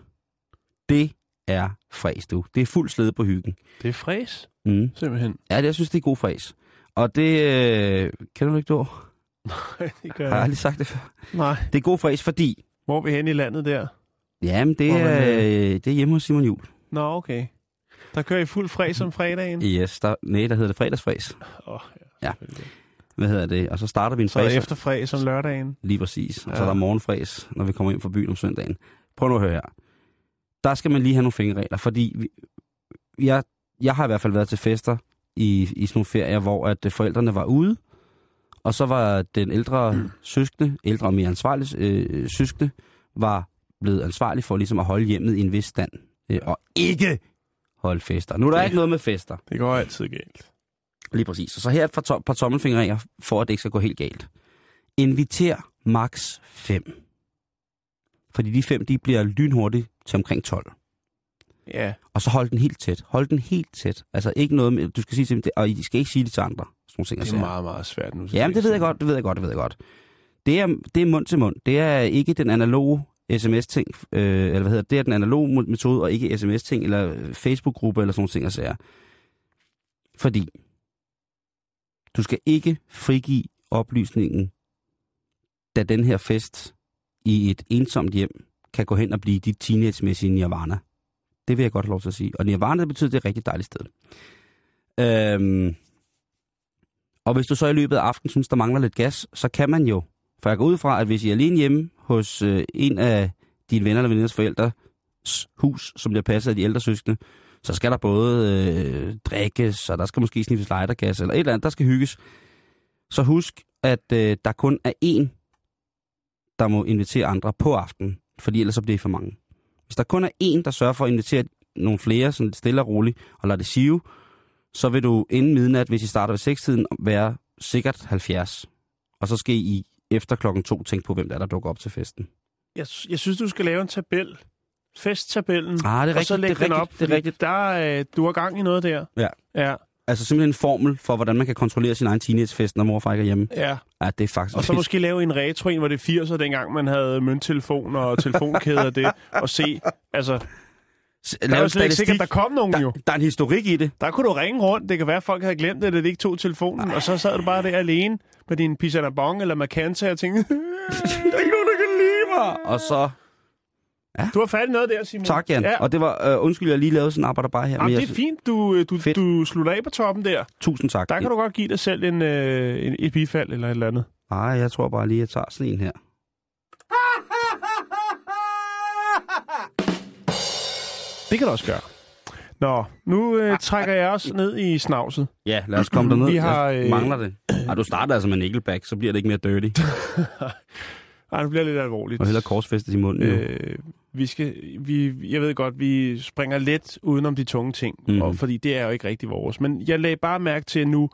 Det er fræs, du. Det er fuld slede på hyggen. Det er fræs, Mm. simpelthen. Ja, det, jeg synes, det er god fræs. Og det, øh, kan du ikke du? det gør Har jeg jeg. aldrig sagt det før? Nej. Det er god fræs, fordi, Hvor er vi henne i landet der? jamen, det man, er, øh, det er hjemme hos Simon Jul. Nå, okay. Der kører I fuld fræs om fredagen. Yes, der, nej, der hedder det fredagsfræs. Åh, Ja. selvfølgelig. Hvad hedder det, og så starter vi en Så er fræs. efterfræ som lørdagen. Lige præcis. Og ja. så er der morgenfræs, når vi kommer ind fra byen om søndagen. Prøv nu at høre her. Der skal man lige have nogle fingerregler, fordi vi, jeg, jeg har i hvert fald været til fester i, i sådan nogle ferier, hvor at øh, forældrene var ude, og så var den ældre mm. søskende, ældre og mere ansvarlige øh, søskende, var blevet ansvarlig for ligesom at holde hjemmet i en vis stand, øh, og ikke holde fester. Nu er der Det- ikke noget med fester. Det går altid galt. Lige præcis. Og så her et par, to- par tommelfingerregler, for at det ikke skal gå helt galt. Inviter max 5. Fordi de fem, de bliver lynhurtigt til omkring 12. Ja, Og så hold den helt tæt. Hold den helt tæt. Altså ikke noget med, du skal sige til dem, det- og I skal ikke sige det til andre. Sådan nogle ting, det er siger. meget, meget svært nu. Ja, men det ved jeg godt, det ved jeg godt, det ved jeg godt. Det er, det er mund til mund. Det er ikke den analoge sms-ting, øh, eller hvad hedder det, er den analoge metode, og ikke sms-ting, eller øh, Facebook-gruppe, eller sådan nogle ting, jeg siger. Fordi du skal ikke frigive oplysningen, da den her fest i et ensomt hjem kan gå hen og blive dit teenage-mæssige nirvana. Det vil jeg godt have lov til at sige. Og nirvana, betyder, det er et rigtig dejligt sted. Øhm, og hvis du så i løbet af aftenen synes, der mangler lidt gas, så kan man jo, for jeg går ud fra, at hvis I er alene hjemme hos øh, en af dine venner eller veninders forældres hus, som bliver passet af de ældre søskende, så skal der både øh, drikkes, og der skal måske sniffes lightergas, eller et eller andet, der skal hygges. Så husk, at øh, der kun er én, der må invitere andre på aftenen, fordi ellers så bliver det for mange. Hvis der kun er én, der sørger for at invitere nogle flere, sådan lidt stille og roligt, og lader det sive, så vil du inden midnat, hvis I starter ved 6-tiden, være sikkert 70. Og så skal I efter klokken to tænke på, hvem der er, der dukker op til festen. Jeg, jeg synes, du skal lave en tabel. Festtabellen. Ah, det er og så rigtigt, lægge det den rigtigt, op. det er rigtigt. Der, øh, du har gang i noget der. Ja. Ja, Altså simpelthen en formel for, hvordan man kan kontrollere sin egen teenagefest, når mor og far ikke er hjemme. ja. Ja, det er faktisk... Og så måske lave en retro en, hvor det er 80'er, dengang man havde mønttelefon og telefonkæder og det. Og se, altså, der er lave jo slet ikke sikkert, der kom nogen jo. Der, der er en historik i det. Der kunne du ringe rundt. Det kan være, at folk havde glemt det, eller de ikke tog telefonen. Og så sad du bare der alene med din Pisana Bong eller Macanta og tænkte, der er ikke nogen, der kan lide mig. Og så... Du har fat i noget der, Simon. Tak, Jan. Ja. Og det var... Øh, undskyld, jeg lige lavede sådan en arbejder bare her. Jamen, men det jeg, er fint, du, øh, du, Fedt. du slutter af på toppen der. Tusind tak. Der kan du godt give dig selv en, øh, en, et bifald eller et eller andet. Nej, jeg tror bare lige, jeg tager sådan en her. Det kan du også gøre. Nå, nu øh, trækker jeg også ned i snavset. Ja, lad os komme derned. Vi har, øh, mangler det. Ej, du starter altså med Nickelback, så bliver det ikke mere dirty. Ej, det bliver lidt alvorligt. Og hellere korsfæstes i munden. Øh, Øh, vi skal, vi, jeg ved godt, vi springer let udenom de tunge ting, Mhm. mm. og, fordi det er jo ikke rigtig vores. Men jeg lagde bare mærke til, at nu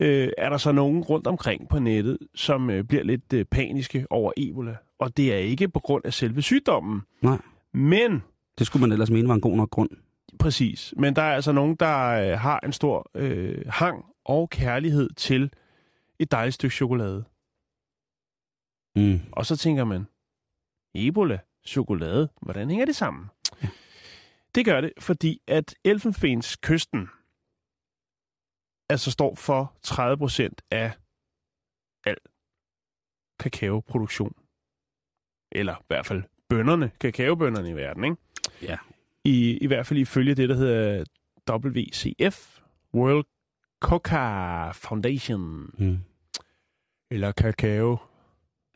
øh, er der så nogen rundt omkring på nettet, som øh, bliver lidt øh, paniske over Ebola. Og det er ikke på grund af selve sygdommen. Nej. Men, det skulle man ellers mene var en god nok grund. præcis, men der er altså nogen, der øh, har en stor øh, hang og kærlighed til et dejligt stykke chokolade. Mm. Og så tænker man, Ebola, chokolade, hvordan hænger det sammen? Ja. Det gør det, fordi at Elfenbens kysten altså står for 30 procent af al kakaoproduktion. Eller i hvert fald bønderne, kakaobønderne i verden, ikke? Ja. I, I hvert fald ifølge det, der hedder WCF, World Coca Foundation, Mm. eller kakao.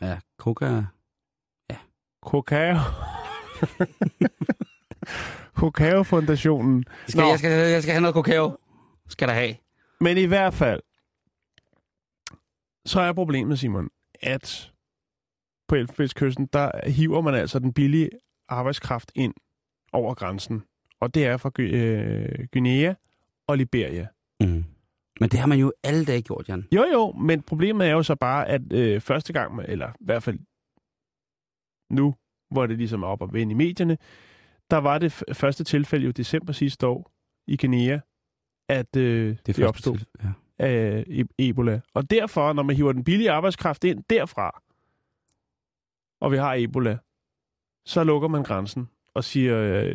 Ja, coca... Kokao. Kokao-fondationen. Skal, Nå. jeg, skal, jeg skal have noget kakao. Skal der have. Men i hvert fald, så er problemet, Simon, at på Elfenbenskysten, der hiver man altså den billige arbejdskraft ind over grænsen. Og det er fra Gy- øh, Guinea og Liberia. Mm. Men det har man jo alle dage gjort, Jan. Jo, jo, men problemet er jo så bare, at øh, første gang, eller i hvert fald nu, hvor det ligesom er op og vende i medierne, der var det første tilfælde i december sidste år i Guinea, at øh, det, det opstod til- Ja. af e- Ebola. Og derfor, når man hiver den billige arbejdskraft ind derfra, og vi har Ebola, så lukker man grænsen og siger, øh,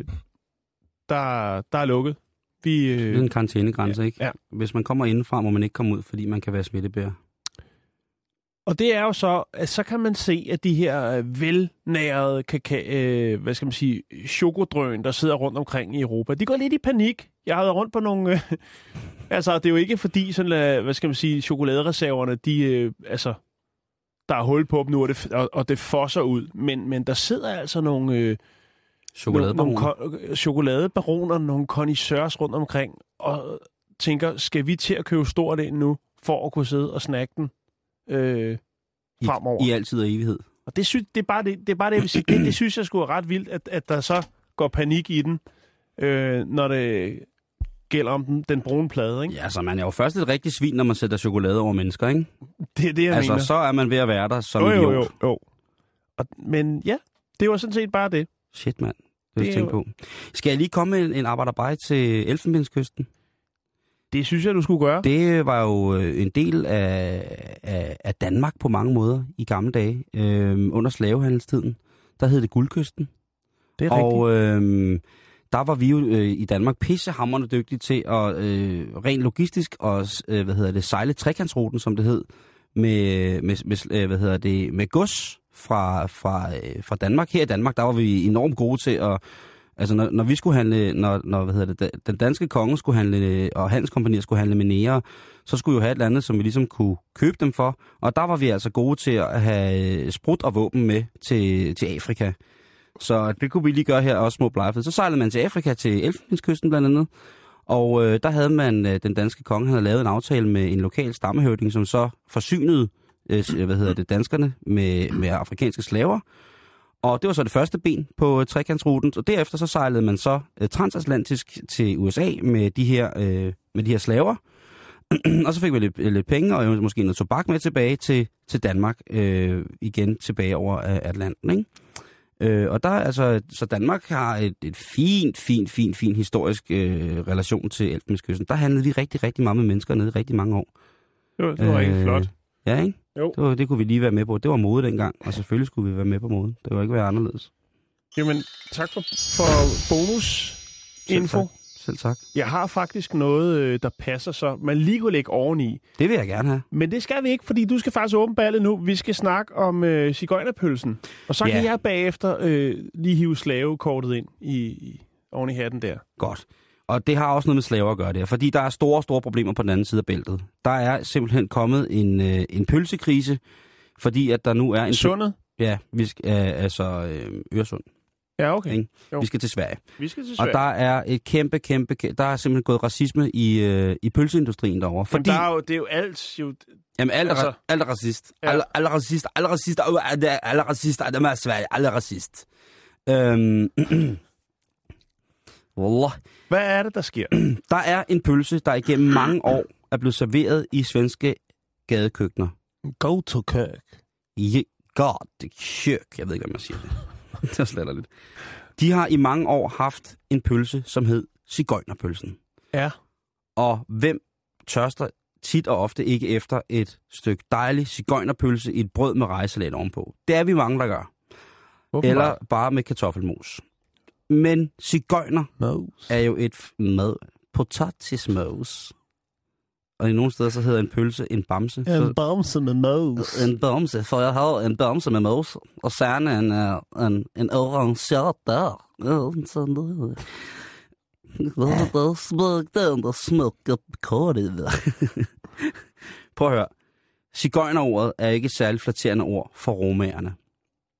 der, der er lukket. Vi, Det er øh, en karantænegrænse, ikke? ja. Hvis man kommer indenfra, må man ikke komme ud, fordi man kan være smittebærer. Og det er jo så, at så kan man se, at de her øh, velnærede kaka, øh, hvad skal man sige, chokodrøn, der sidder rundt omkring i Europa, de går lidt i panik. Jeg har været rundt på nogle øh, Altså, det er jo ikke fordi, sådan, øh, hvad skal man sige, chokoladereserverne, de, øh, altså, der er hul på dem nu, og det, og, og det fosser ud. Men, men der sidder altså nogle, øh, nogle, Chokoladebaroner. nogle ko- chokoladebaroner, nogle connoisseurs rundt omkring, og tænker, skal vi til at købe stort ind nu, for at kunne sidde og snakke den øh, I, fremover? I altid og evighed. Og det, synes, det, er bare det, det er bare det, jeg vil sige. Det, det synes jeg skulle er ret vildt, at, at der så går panik i den, øh, når det gælder om den, den brune plade, ikke? Ja, så man er jo først et rigtigt svin, når man sætter chokolade over mennesker, ikke? Det er det, jeg altså, mener. så er man ved at være der som jo, jo, jo, jo. Og, men ja, det var sådan set bare det. Shit, mand. Det, Det er tænke på. Skal jeg lige komme med en, en arbejderbej til Elfenbenskysten? Det synes jeg, du skulle gøre. Det var jo øh, en del af, af, af Danmark på mange måder i gamle dage. Øh, under slavehandelstiden, der hed det Guldkysten. det er Og øh, der var vi jo øh, i Danmark pissehammerende dygtige til at øh, rent logistisk og øh, hvad hedder det sejle trekantsruten som det hed med med, med øh, hvad hedder det med gods fra fra øh, fra Danmark her i Danmark der var vi enormt gode til at altså når, når vi skulle handle når, når hvad hedder det den danske konge skulle handle øh, og hans kompanier skulle handle med nære så skulle vi jo have et eller andet som vi ligesom kunne købe dem for og der var vi altså gode til at have øh, sprut og våben med til til Afrika så det kunne vi lige gøre her også små blegefed. Så sejlede man til Afrika, til Elfenbenskysten blandt andet. Og øh, der havde man, øh, den danske konge havde lavet en aftale med en lokal stammehøvding, som så forsynede, øh, hvad hedder det, danskerne med, med afrikanske slaver. Og det var så det første ben på øh, trekantsruten. Og derefter så sejlede man så øh, transatlantisk til USA med de her, øh, med de her slaver. og så fik vi lidt, lidt penge og jo måske noget tobak med tilbage til, til Danmark. Øh, igen tilbage over øh, Atlanten, ikke? Øh, og der er altså, så Danmark har et, et fint, fint, fint, fint historisk øh, relation til Elfenbenskysten. Der handlede vi rigtig, rigtig meget med mennesker nede i rigtig mange år. Det var, det var Øh, flot. Ja, ikke? Jo. Det, var, det kunne vi lige være med på. Det var mode dengang, og selvfølgelig skulle vi være med på mode. Det var ikke være anderledes. Jamen, tak for, for bonus Selv tak. Selv tak. Jeg har faktisk noget, øh, der passer så. Man lige kunne lægge oveni. Det vil jeg gerne have. Men det skal vi ikke, fordi du skal faktisk åbne ballet nu. Vi skal snakke om øh, cigøjnerpølsen. Og så Ja. kan jeg bagefter øh, lige hive slavekortet ind i, i, oven i hatten der. Godt. Og det har også noget med slaver at gøre der, fordi der er store, store problemer på den anden side af bæltet. Der er simpelthen kommet en, øh, en pølsekrise, fordi at der nu er en... Sundet? Ja, vi skal, øh, altså øh, Øresund. Ja, okay. Ikke? Vi skal til Sverige. Vi skal til Og Sverige. der er et kæmpe, kæmpe, kæmpe der er simpelthen gået racisme i, øh, i pølseindustrien derovre. Fordi, der er jo, det er jo alt. Jo, jamen, alt altså- altså, alt er racist. Ja. Ja. Alle, alle racist, alle racist, alle, alle racist, alle er Sverige, alle er racist. Øhm, Wallah. Hvad er det, der sker? Der er en pølse, der igennem mange år er blevet serveret i svenske gadekøkkener. Go to Kirk. Je, God, det kjøk. Jeg ved ikke, hvad man siger det. det er slet lidt. De har i mange år haft en pølse, som hed cigøjnerpølsen. Ja. Og hvem tørster tit og ofte ikke efter et stykke dejlig cigøjnerpølse i et brød med rejsalat ovenpå? Det er vi mange, der gør. Hvorfor Eller bare med kartoffelmos. Men cigøjner er jo et mad. Potatismos. Og i nogle steder så hedder en pølse en bamse. så, bamse med mos. en bamse, for jeg har en bamse med mos. Og særne en, en, en orangeret der. Sådan noget. Der smagte den, der smagte kortet. Prøv at høre. Cigøjnerordet er ikke et særligt flatterende ord for romagerne.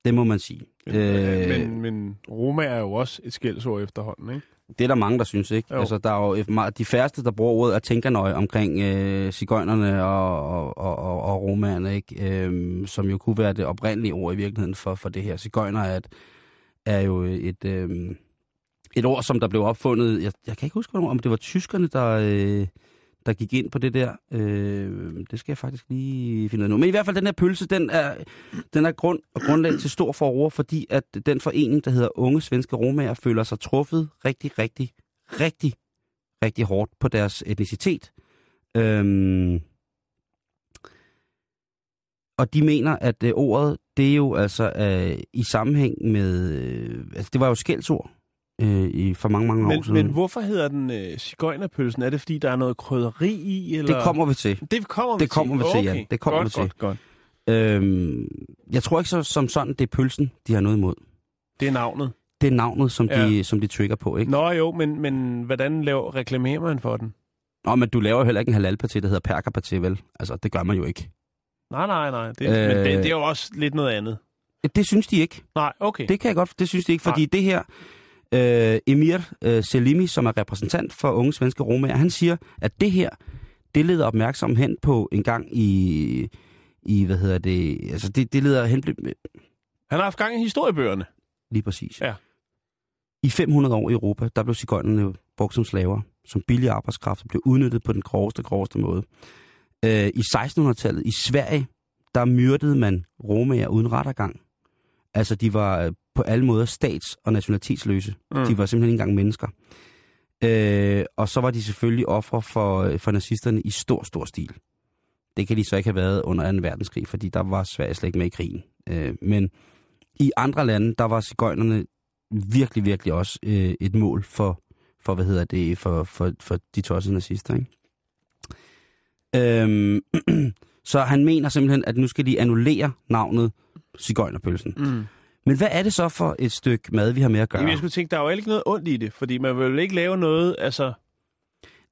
Det må man sige. Øh... Men, men Roma er jo også et skældsord efterhånden, ikke? Det er der mange, der synes, ikke? Jo. Altså, der er jo de færreste, der bruger ordet, er tænkernøje omkring øh, cigøjnerne og, og, og, og, romerne, ikke? Øhm, som jo kunne være det oprindelige ord i virkeligheden for, for det her. Cigøjner er, et, er jo et, øhm, et ord, som der blev opfundet... Jeg, jeg kan ikke huske, om det var tyskerne, der, øh, der gik ind på det der. Øh, det skal jeg faktisk lige finde ud af nu. Men i hvert fald, den her pølse, den er, den er grund, grundlag til stor forår, fordi at den forening, der hedder Unge Svenske Romager, føler sig truffet rigtig, rigtig, rigtig, rigtig hårdt på deres etnicitet. Øh, og de mener, at øh, ordet, det er jo altså øh, i sammenhæng med... Øh, altså, det var jo skældsord øh, i, for mange, mange år Men, siden. men hvorfor hedder den øh, cigøjnerpølsen? Er det, fordi der er noget krydderi i? Eller? det kommer vi til. det kommer vi det kommer vi til, okay. Jan. Det kommer godt, vi til. Godt, godt. Øhm, jeg tror ikke så, som sådan, det er pølsen, de har noget imod. Det er navnet. Det er navnet, som, Ja. de, som de trigger på, ikke? Nå jo, men, men hvordan laver, reklamerer man for den? Nå, men du laver jo heller ikke en halalpaté, der hedder perkerpaté, vel? Altså, det gør man jo ikke. Nej, nej, nej. Det, Øh. Men det, det er jo også lidt noget andet. Det synes de ikke. Nej, okay. Det kan jeg godt, det synes de ikke, fordi det her, øh, Emir øh, Selimi, som er repræsentant for unge svenske romager, han siger, at det her, det leder opmærksomhed hen på en gang i, i hvad hedder det, altså det, det leder hen, Han har haft gang i historiebøgerne. lige præcis. Ja. I 500 år i Europa, der blev cigøjnerne brugt som slaver, som billig arbejdskraft, og blev udnyttet på den groveste, groveste måde. Øh, I 1600-tallet i Sverige, der myrdede man romager uden rettergang. Altså, de var øh, på alle måder stats- og nationalitetsløse. Mm. De var simpelthen ikke engang mennesker. Øh, og så var de selvfølgelig ofre for, øh, for nazisterne i stor, stor stil. Det kan de så ikke have været under 2. verdenskrig, fordi der var Sverige slet ikke med i krigen. Øh, men i andre lande, der var cigøjnerne virkelig, virkelig også øh, et mål for, for, hvad hedder det, for, for, for de tossede nazister, ikke? Øhm, så han mener simpelthen, at nu skal de annullere navnet cigøjnerpølsen. Mm. Men hvad er det så for et stykke mad, vi har med at gøre? Jamen, jeg skulle tænke, der er jo ikke noget ondt i det, fordi man vil ikke lave noget, altså...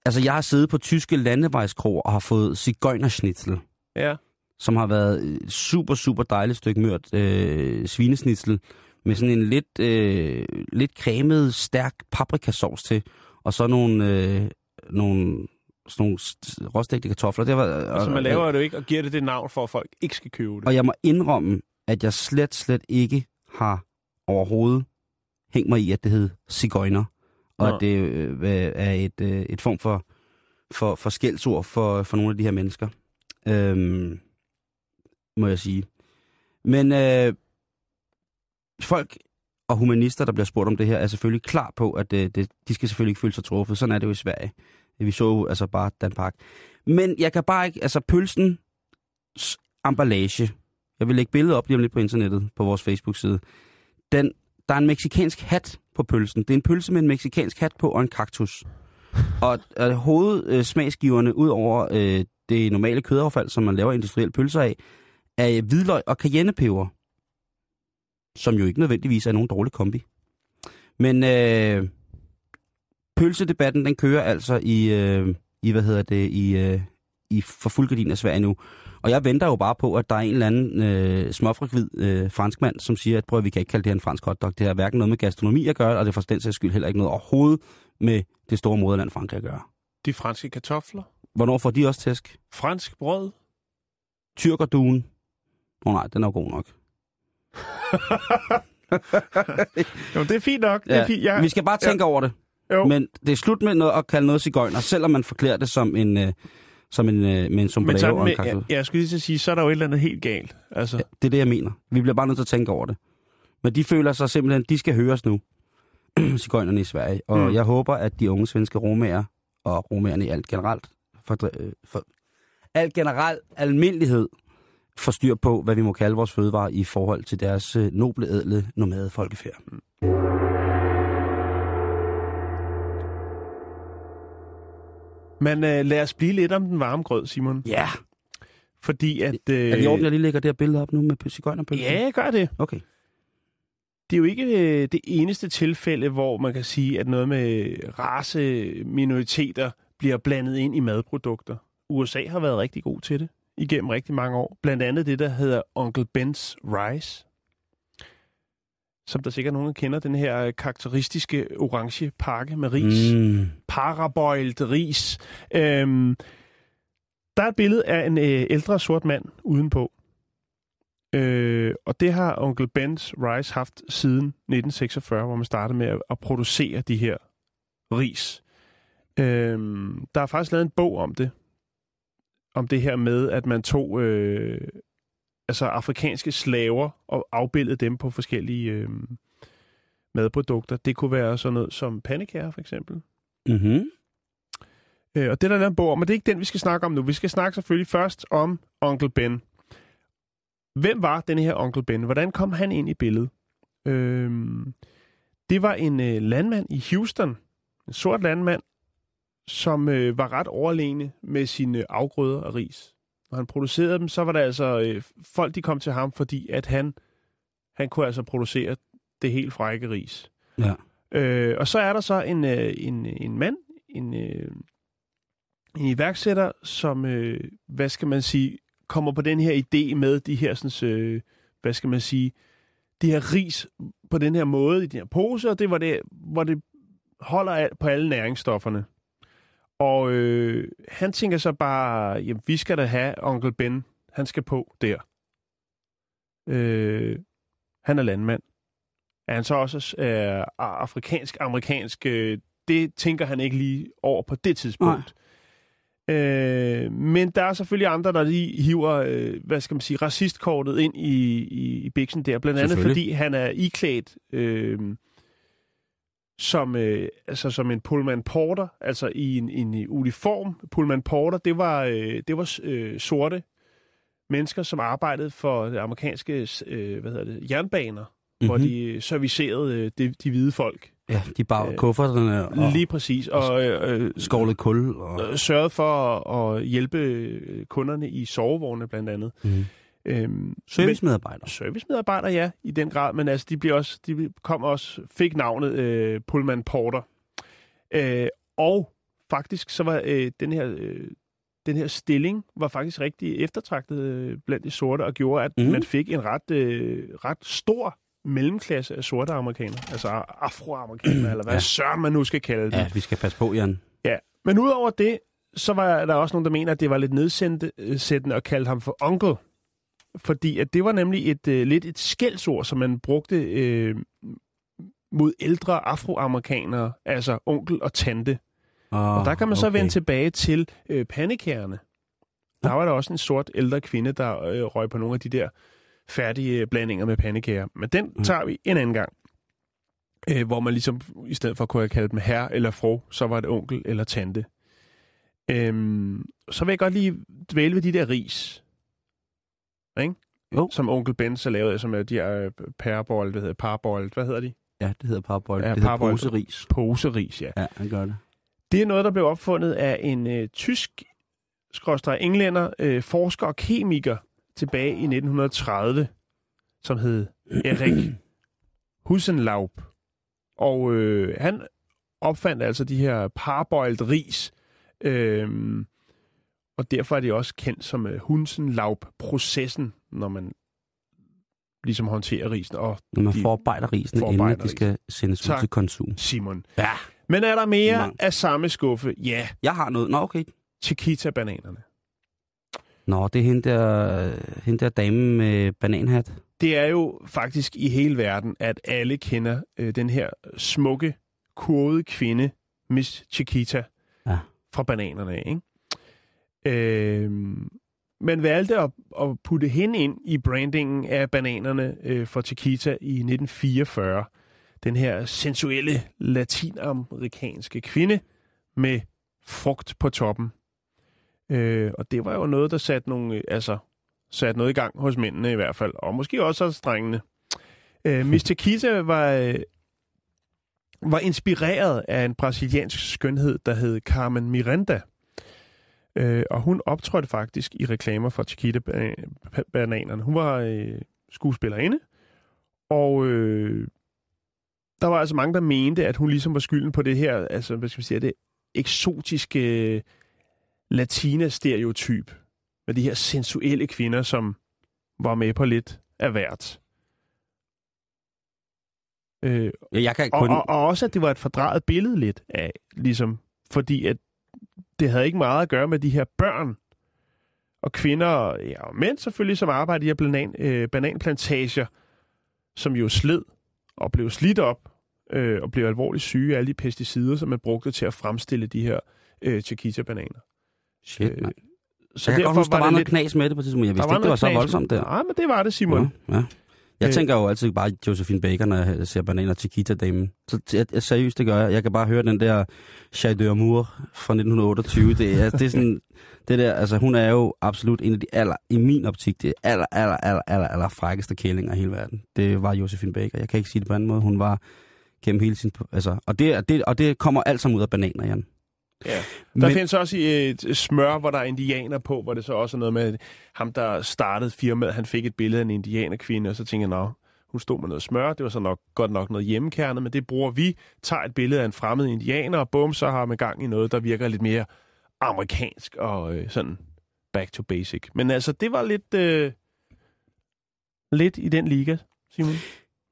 Altså, jeg har siddet på tyske landevejskroer og har fået cigøjnerschnitzel, Ja, som har været et super, super dejligt stykke mørt øh, svinesnitzel, med sådan en lidt, øh, lidt cremet, stærk paprikasauce til, og så nogle, øh, nogle, sådan nogle st- råstegte kartofler. Det var, altså man laver det jo ikke og giver det det navn for, at folk ikke skal købe det. Og jeg må indrømme, at jeg slet, slet ikke har overhovedet hængt mig i, at det hed cigøjner. Og Nå. at det øh, er et, øh, et form for, for, for skældsord for, for nogle af de her mennesker. Øhm, må jeg sige. Men øh, folk og humanister, der bliver spurgt om det her, er selvfølgelig klar på, at det, det, de skal selvfølgelig ikke føle sig truffet. Sådan er det jo i Sverige. Vi så jo altså bare Dan Park. Men jeg kan bare ikke, altså pølsen, emballage, jeg vil lægge billedet op lige om lidt på internettet, på vores Facebook-side. Den, der er en meksikansk hat på pølsen. Det er en pølse med en meksikansk hat på og en kaktus. Og øh, hovedsmagsgiverne, ud over øh, det normale kødaffald, som man laver industrielle pølser af, er øh, hvidløg og cayennepeber. Som jo ikke nødvendigvis er nogen dårlig kombi. Men øh, pølsedebatten, den kører altså i, øh, i hvad hedder det, i, øh, i for fuldgardin af Sverige nu. Og jeg venter jo bare på, at der er en eller anden øh, småfrikvid øh, franskmand, som siger, at prøv, at vi kan ikke kalde det her en fransk hotdog. Det har hverken noget med gastronomi at gøre, og det er for den sags skyld heller ikke noget overhovedet med det store moderland Frankrig at gøre. De franske kartofler, Hvornår får de også tæsk? fransk brød. Tyrkerduen? Åh oh, nej, den er god nok. Jo, det er fint nok. Det er fint. Jeg, Vi skal bare tænke ja. over det. jo. Men det er slut med noget at kalde noget cigøjner, selvom man forklæder det som en, øh, som en, øh, med en Men sombrero sådan og en kaktus. jeg, jeg skulle lige sige, så er der jo et eller andet helt galt. Altså, Ja, det er det, jeg mener. Vi bliver bare nødt til at tænke over det. Men de føler sig simpelthen, de skal høres nu, cigøjnerne i Sverige. Og Mm. mm. jeg håber, at de unge svenske romager, og romagerne i alt generelt, for, øh, for alt generelt almindelighed, får styr på, hvad vi må kalde vores fødevarer i forhold til deres øh, noble, ædle, nomade folkefærd. Men uh, lad os blive lidt om den varme grød, Simon. Ja, Fordi at... Uh, er det i orden, jeg lige lægger det her billede op nu med cigøjnerpølsen? Ja, gør det. Okay. Det er jo ikke øh, det eneste tilfælde, hvor man kan sige, at noget med race-minoriteter bliver blandet ind i madprodukter. USA har været rigtig god til det igennem rigtig mange år. Blandt andet det, der hedder Uncle Ben's Rice. Som der sikkert nogen der kender, den her karakteristiske orange pakke med ris. Mm. Paraboiled ris. Øhm, der er et billede af en øh, ældre sort mand udenpå. Øh, og det har onkel Ben's Rice haft siden 1946, hvor man startede med at, at producere de her ris. Øh, der er faktisk lavet en bog om det. Om det her med, at man tog øh, altså afrikanske slaver og afbildede dem på forskellige øh, madprodukter. Det kunne være sådan noget som pandekager, for eksempel. Mm-hmm. Øh, og det er der lavet en bog men det er ikke den, vi skal snakke om nu. Vi skal snakke selvfølgelig først om onkel Ben. Hvem var denne her onkel Ben? Hvordan kom han ind i billedet? Øhm, det var en øh, landmand i Houston, en sort landmand, som øh, var ret overlegne med sine afgrøder af ris. Når han producerede dem, så var der altså øh, folk, de kom til ham, fordi at han, han kunne altså producere det helt frække ris. Ja. Øh, og så er der så en, øh, en, en mand, en, øh, en iværksætter, som, øh, hvad skal man sige, kommer på den her idé med de her, sådan, øh, hvad skal man sige, de her ris på den her måde i de her poser, det var det, hvor det holder al- på alle næringsstofferne. Og øh, han tænker så bare, jamen vi skal da have onkel Ben, han skal på der. Øh, han er landmand. Er han så også øh, afrikansk-amerikansk? Øh, det tænker han ikke lige over på det tidspunkt. Øh, men der er selvfølgelig andre, der lige hiver, øh, hvad skal man sige, racistkortet ind i, i, i biksen der. Blandt andet fordi han er iklædt øh, som, øh, altså som en Pullman Porter, altså i en, en uniform. Pullman Porter, det var, øh, det var øh, sorte mennesker, som arbejdede for det amerikanske øh, hvad hedder det, jernbaner, mm-hmm. hvor Mhm. de servicerede øh, de, de hvide folk. Ja, de bar Øh, kufferterne og Lige præcis. Og øh, øh, skovlet kul. Og, øh, sørget for at, at hjælpe øh, kunderne i sovevogne blandt andet. mm. Øhm, Servicemedarbejdere. servicemedarbejdere, ja, i den grad, men altså, de, bliver også, de kom også, fik navnet øh, Pullman Porter. Øh, og faktisk så var øh, den her... Øh, den her stilling var faktisk rigtig eftertragtet øh, blandt de sorte, og gjorde, at mm. man fik en ret, øh, ret stor mellemklasse af sorte amerikanere. Altså afroamerikanere, eller hvad Ja. søren man nu skal kalde dem. Ja, vi skal passe på, Jan. Ja, men udover det, så var der også nogen, der mener, at det var lidt nedsættende at kalde ham for onkel. Fordi at det var nemlig et øh, lidt et skældsord, som man brugte øh, mod ældre afroamerikanere, altså onkel og tante. Oh, Og der kan man så vende tilbage til øh, pandekærerne. Der var der også en sort ældre kvinde, der øh, røg på nogle af de der færdige øh, blandinger med pandekager. Men den Mm. tager vi en anden gang. Øh, hvor man ligesom, i stedet for kunne jeg kalde dem herre eller fru, så var det onkel eller tante. Øhm, så vil jeg godt lige dvæle ved de der ris. Ikke? Jo. Som onkel Ben så lavede, som er de her øh, pærebold, hvad hedder parbold, hvad hedder de? Ja, det hedder parbold. Ja, det hedder parbold. poseris. Poseris, ja. Ja, det gør det. Det er noget, der blev opfundet af en øh, tysk skråstreg englænder, øh, forsker og kemiker tilbage i 1930, som hed Erik Husenlaub. Og øh, han opfandt altså de her parboiled ris. Øhm, og derfor er det også kendt som øh, Husenlaub-processen, når man ligesom håndterer risen. Og Når man de forarbejder inden forarbejder de skal sendes ud Tak. til konsum. Simon. Ja. Men er der mere Mange. af samme skuffe? Ja, Jeg har noget. Nå, okay. Chiquita-bananerne. Nå, det er hende der, hende der dame med bananhat. Det er jo faktisk i hele verden, at alle kender øh, den her smukke, kurvede kvinde, Miss Chiquita, Ja. fra bananerne ikke? Øh, man valgte at, at putte hende ind i brandingen af bananerne øh, for Chiquita i 1944. Den her sensuelle latinamerikanske kvinde med frugt på toppen. Øh, og det var jo noget, der satte nogle, øh, altså, satte noget i gang hos mændene i hvert fald, og måske også hos drengene. Øh, Miss Chiquita var, øh, var inspireret af en brasiliansk skønhed, der hed Carmen Miranda. Øh, og hun optrådte faktisk i reklamer for Chiquita-bananerne. Hun var øh, skuespillerinde, og øh, der var altså mange, der mente, at hun ligesom var skylden på det her, altså hvad skal vi sige, det eksotiske øh, latina-stereotyp med de her sensuelle kvinder, som var med på lidt af hvert. Øh, jeg kan og, kun... og, og også, at det var et fordrejet billede lidt af, ligesom, fordi at det havde ikke meget at gøre med de her børn og kvinder, ja, og mænd selvfølgelig, som arbejdede i de her banan, øh, bananplantager, som jo sled og blev slidt op øh, og blev alvorligt syge af alle de pesticider, som man brugte til at fremstille de her øh, Chiquita-bananer. Shit, mand. Så jeg kan godt huske, der var, det noget knas med det på det tidspunkt. Jeg vidste ikke, det var så voldsomt der. Nej, men det var det, Simon. Ja, ja. Jeg Øh. tænker jo altid bare Josephine Baker, når jeg ser bananer til Kita-damen. Så jeg, jeg, seriøst, det gør jeg. Jeg kan bare høre den der Chai d'Amour fra 1928. Det er, det er sådan, det der, altså hun er jo absolut en af de aller, i min optik, det aller, aller, aller, aller, aller frækkeste kællinger i hele verden. Det var Josephine Baker. Jeg kan ikke sige det på anden måde. Hun var gennem hele sin, altså, og det, det, og det kommer alt sammen ud af bananer, Jan. Ja. Der Men- findes også et smør, hvor der er indianer på, hvor det så også er noget med ham, der startede firmaet. Han fik et billede af en indianerkvinde, og så tænkte jeg, nå, hun stod med noget smør. Det var så nok godt nok noget hjemmekernet, men det bruger vi. Tager et billede af en fremmed indianer, og bum, så har man gang i noget, der virker lidt mere amerikansk og øh, sådan back to basic. Men altså, det var lidt, øh, lidt i den liga, Simon.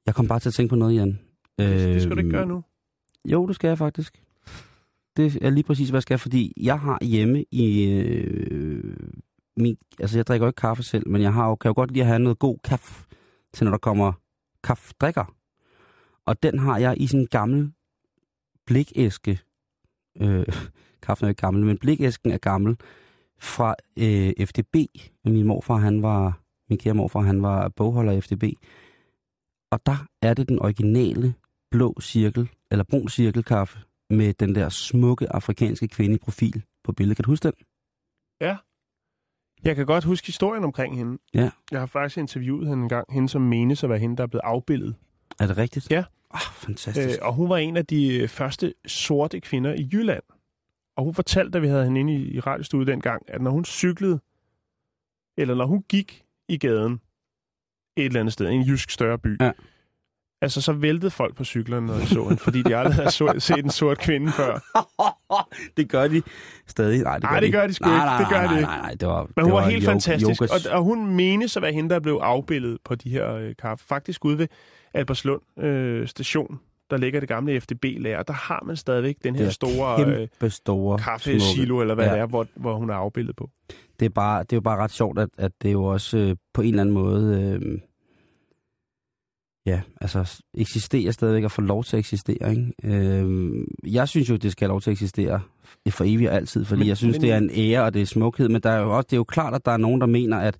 Jeg kom bare til at tænke på noget, Jan. Det, det skal du ikke gøre nu. Jo, det skal jeg faktisk. Det er lige præcis, hvad jeg skal, fordi jeg har hjemme i øh, min... Altså, jeg drikker jo ikke kaffe selv, men jeg har jo, kan jo godt lide at have noget god kaffe til, når der kommer kaffedrikker. Og den har jeg i sådan en gammel blikæske. Øh, kaffen er ikke gammel, men blikæsken er gammel. Fra øh, FDB. Min morfar, han var... Min kære morfar, han var bogholder i FDB. Og der er det den originale blå cirkel, eller brun cirkelkaffe, med den der smukke afrikanske kvinde i profil på billedet. Kan du huske den? Ja. Jeg kan godt huske historien omkring hende. Ja. Jeg har faktisk interviewet hende en gang. Hende, som menes at være hende, der er blevet afbildet. Er det rigtigt? Ja. Ah, fantastisk. Øh, og hun var en af de øh, første sorte kvinder i Jylland. Og hun fortalte, da vi havde hende inde i, i radiostudiet dengang, at når hun cyklede, eller når hun gik i gaden et eller andet sted, i en jysk større by, Ja. Altså så væltede folk på cyklerne, når de så hende, fordi de aldrig havde så, set en sort kvinde før. det gør de stadig. Nej, det gør, Nej, det gør de sgu nej, ikke. Nej, Det gør nej, de nej, ikke. nej, nej, det var, Men hun det var, var helt jo- fantastisk, yogas- og, og hun menes at være hende, der blev afbildet på de her øh, kaffe. Faktisk ude ved Alberslund øh, station, der ligger det gamle FDB-lager, der har man stadigvæk den her er store øh, store kaffesilo, eller hvad Ja. det er, hvor, hvor hun er afbildet på. Det er, bare, det er jo bare ret sjovt, at, at det er jo også øh, på en eller anden måde... Øh, ja, altså eksisterer stadigvæk og får lov til at eksistere. Ikke? Øh, jeg synes jo, det skal have lov til at eksistere for evigt og altid, fordi Men- jeg synes, men- det er en ære og det er smukhed, men der er jo også, det er jo klart, at der er nogen, der mener, at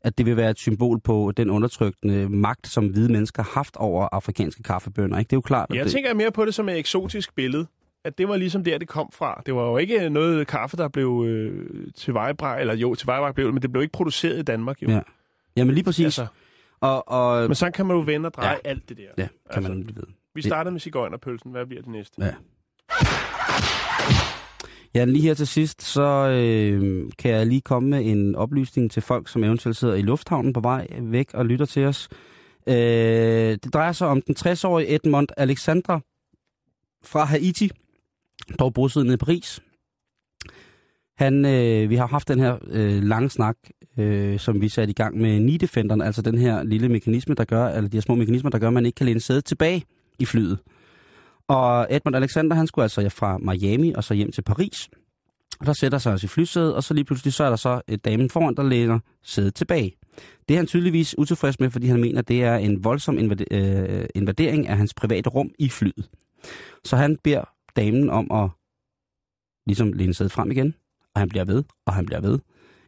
at det vil være et symbol på den undertrykkende magt, som hvide mennesker har haft over afrikanske kaffebønder. Ikke? Det er jo klart, Jeg det, tænker mere på det som et eksotisk billede. At det var ligesom der, det kom fra. Det var jo ikke noget kaffe, der blev øh, til vejebræk, eller jo, til vejebræk blev men det blev ikke produceret i Danmark jo. Ja. Jamen lige præcis. Altså, og, og, men så kan man jo vende og dreje ja. Ja. alt det der. ja, kan altså, man nemlig vide. Vi startede med cigøjnerpølsen. Hvad bliver det næste? Ja. Ja, lige her til sidst, så øh, kan jeg lige komme med en oplysning til folk, som eventuelt sidder i lufthavnen på vej væk og lytter til os. Øh, det drejer sig om den 60-årige Edmond Alexandra fra Haiti, dog bosiddende i Paris. Han, øh, vi har haft den her øh, lange snak, øh, som vi satte i gang med Nidefenderen, altså den her lille mekanisme, der gør, eller de her små mekanismer, der gør, at man ikke kan læne sædet tilbage i flyet. Og Edmund Alexander, han skulle altså fra Miami og så hjem til Paris. Og der sætter sig også i flysædet, og så lige pludselig så er der så et damen foran, der læner sædet tilbage. Det er han tydeligvis utilfreds med, fordi han mener, det er en voldsom øh, invadering af hans private rum i flyet. Så han beder damen om at ligesom læne sædet frem igen, og han bliver ved, og han bliver ved,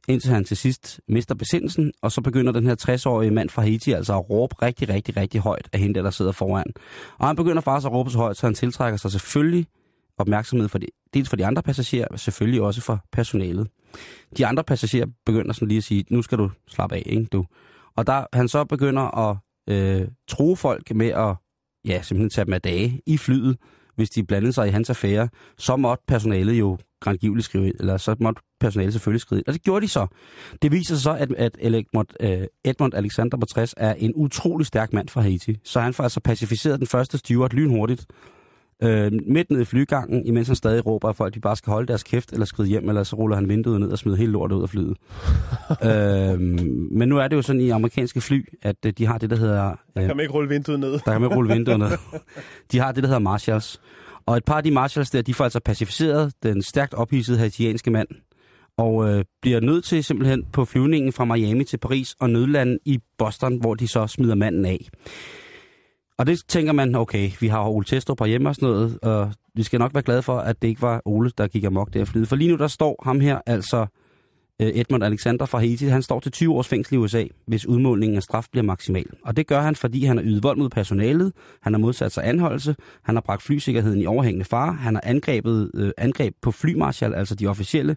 indtil han til sidst mister besindelsen, og så begynder den her 60-årige mand fra Haiti altså at råbe rigtig, rigtig, rigtig højt af hende, der, der sidder foran. Og han begynder faktisk at råbe så højt, så han tiltrækker sig selvfølgelig opmærksomhed for de, dels for de andre passagerer, men selvfølgelig også for personalet. De andre passagerer begynder sådan lige at sige, nu skal du slappe af, ikke du? Og der han så begynder at øh, true folk med at ja, simpelthen tage dem af dage i flyet, hvis de blandede sig i hans affære, så måtte personalet jo grandgiveligt skrive ind, eller så måtte personalet selvfølgelig skrive ind. Og det gjorde de så. Det viser sig så, at, at Edmund, øh, Edmund Alexander på 60 er en utrolig stærk mand fra Haiti. Så han får altså pacificeret den første steward lynhurtigt, øh, midt ned i flygangen, imens han stadig råber, at folk de bare skal holde deres kæft eller skride hjem, eller så ruller han vinduet ned og smider hele lortet ud af flyet. øh, men nu er det jo sådan i amerikanske fly, at øh, de har det, der hedder... Øh, Kan man ikke rulle vinduet ned? der kan man ikke rulle vinduerne. De har det, der hedder Marshalls. Og et par af de Marshalls der, de får altså pacificeret den stærkt ophidsede haitianske mand, og øh, bliver nødt til simpelthen på flyvningen fra Miami til Paris og nødlande i Boston, hvor de så smider manden af. Og det tænker man, okay, vi har Ole Testrup hjemme og sådan noget, og vi skal nok være glade for, at det ikke var Ole, der gik amok der flyet. For lige nu, der står ham her, altså øh, Edmund Alexander fra Haiti, han står til 20 års fængsel i USA, hvis udmålingen af straf bliver maksimal. Og det gør han, fordi han har ydet vold mod personalet, han har modsat sig anholdelse, han har bragt flysikkerheden i overhængende fare, han har angrebet øh, angreb på flymarshal, altså de officielle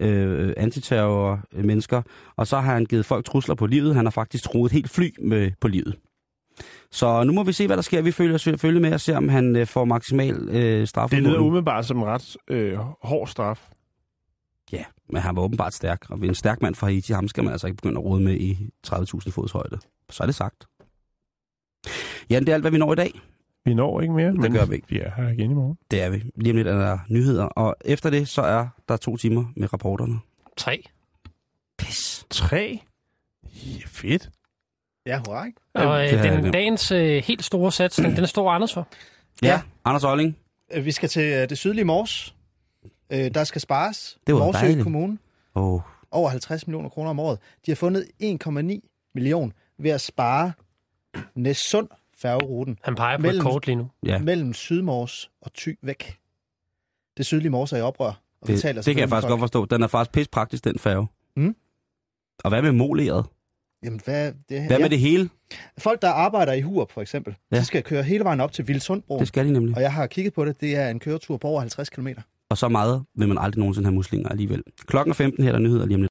øh, antiterror-mennesker, og så har han givet folk trusler på livet, han har faktisk troet helt fly med, på livet. Så nu må vi se, hvad der sker. Vi følger, følger med og ser, om han øh, får maksimal øh, straf. Det lyder umiddelbart som en ret øh, hård straf. Ja, men han var åbenbart stærk, og en stærk mand fra Haiti, ham skal man altså ikke begynde at rode med i 30.000 fods højde. Så er det sagt. Ja, det er alt, hvad vi når i dag. Vi når ikke mere, men gør vi ikke. vi er her igen i morgen. Det er vi. Lige om lidt er der nyheder, og efter det, så er der to timer med rapporterne. Tre. Pis. Tre? Ja, fedt. Ja, hurra, ikke? Og øh, det er den nemt. dagens øh, helt store satsning, den står Anders for. Ja, Ja. Anders Olling. Øh, Vi skal til øh, det sydlige Mors. Øh, Der skal spares. Det var Morsø dejligt. Kommune. Åh, oh, Over 50 millioner kroner om året. De har fundet 1,9 million ved at spare Næssund færgeruten Han peger på Mellem- et kort lige nu. ja. mellem Sydmors og Thy væk. Det sydlige Mors er i oprør. Og Det, det kan jeg faktisk godt forstå. Den er faktisk pis praktisk, den færge. Mm. Og hvad med moleret? Jamen, hvad, det, Hvad med det hele? Folk, der arbejder i Hurup, for eksempel, Ja. ja. de skal køre hele vejen op til Vildsundbroen. Det skal de nemlig. Og jeg har kigget på det. Det er en køretur på over 50 km. Og så meget vil man aldrig nogensinde have muslinger alligevel. Klokken er 15 her er der nyheder lige om lidt.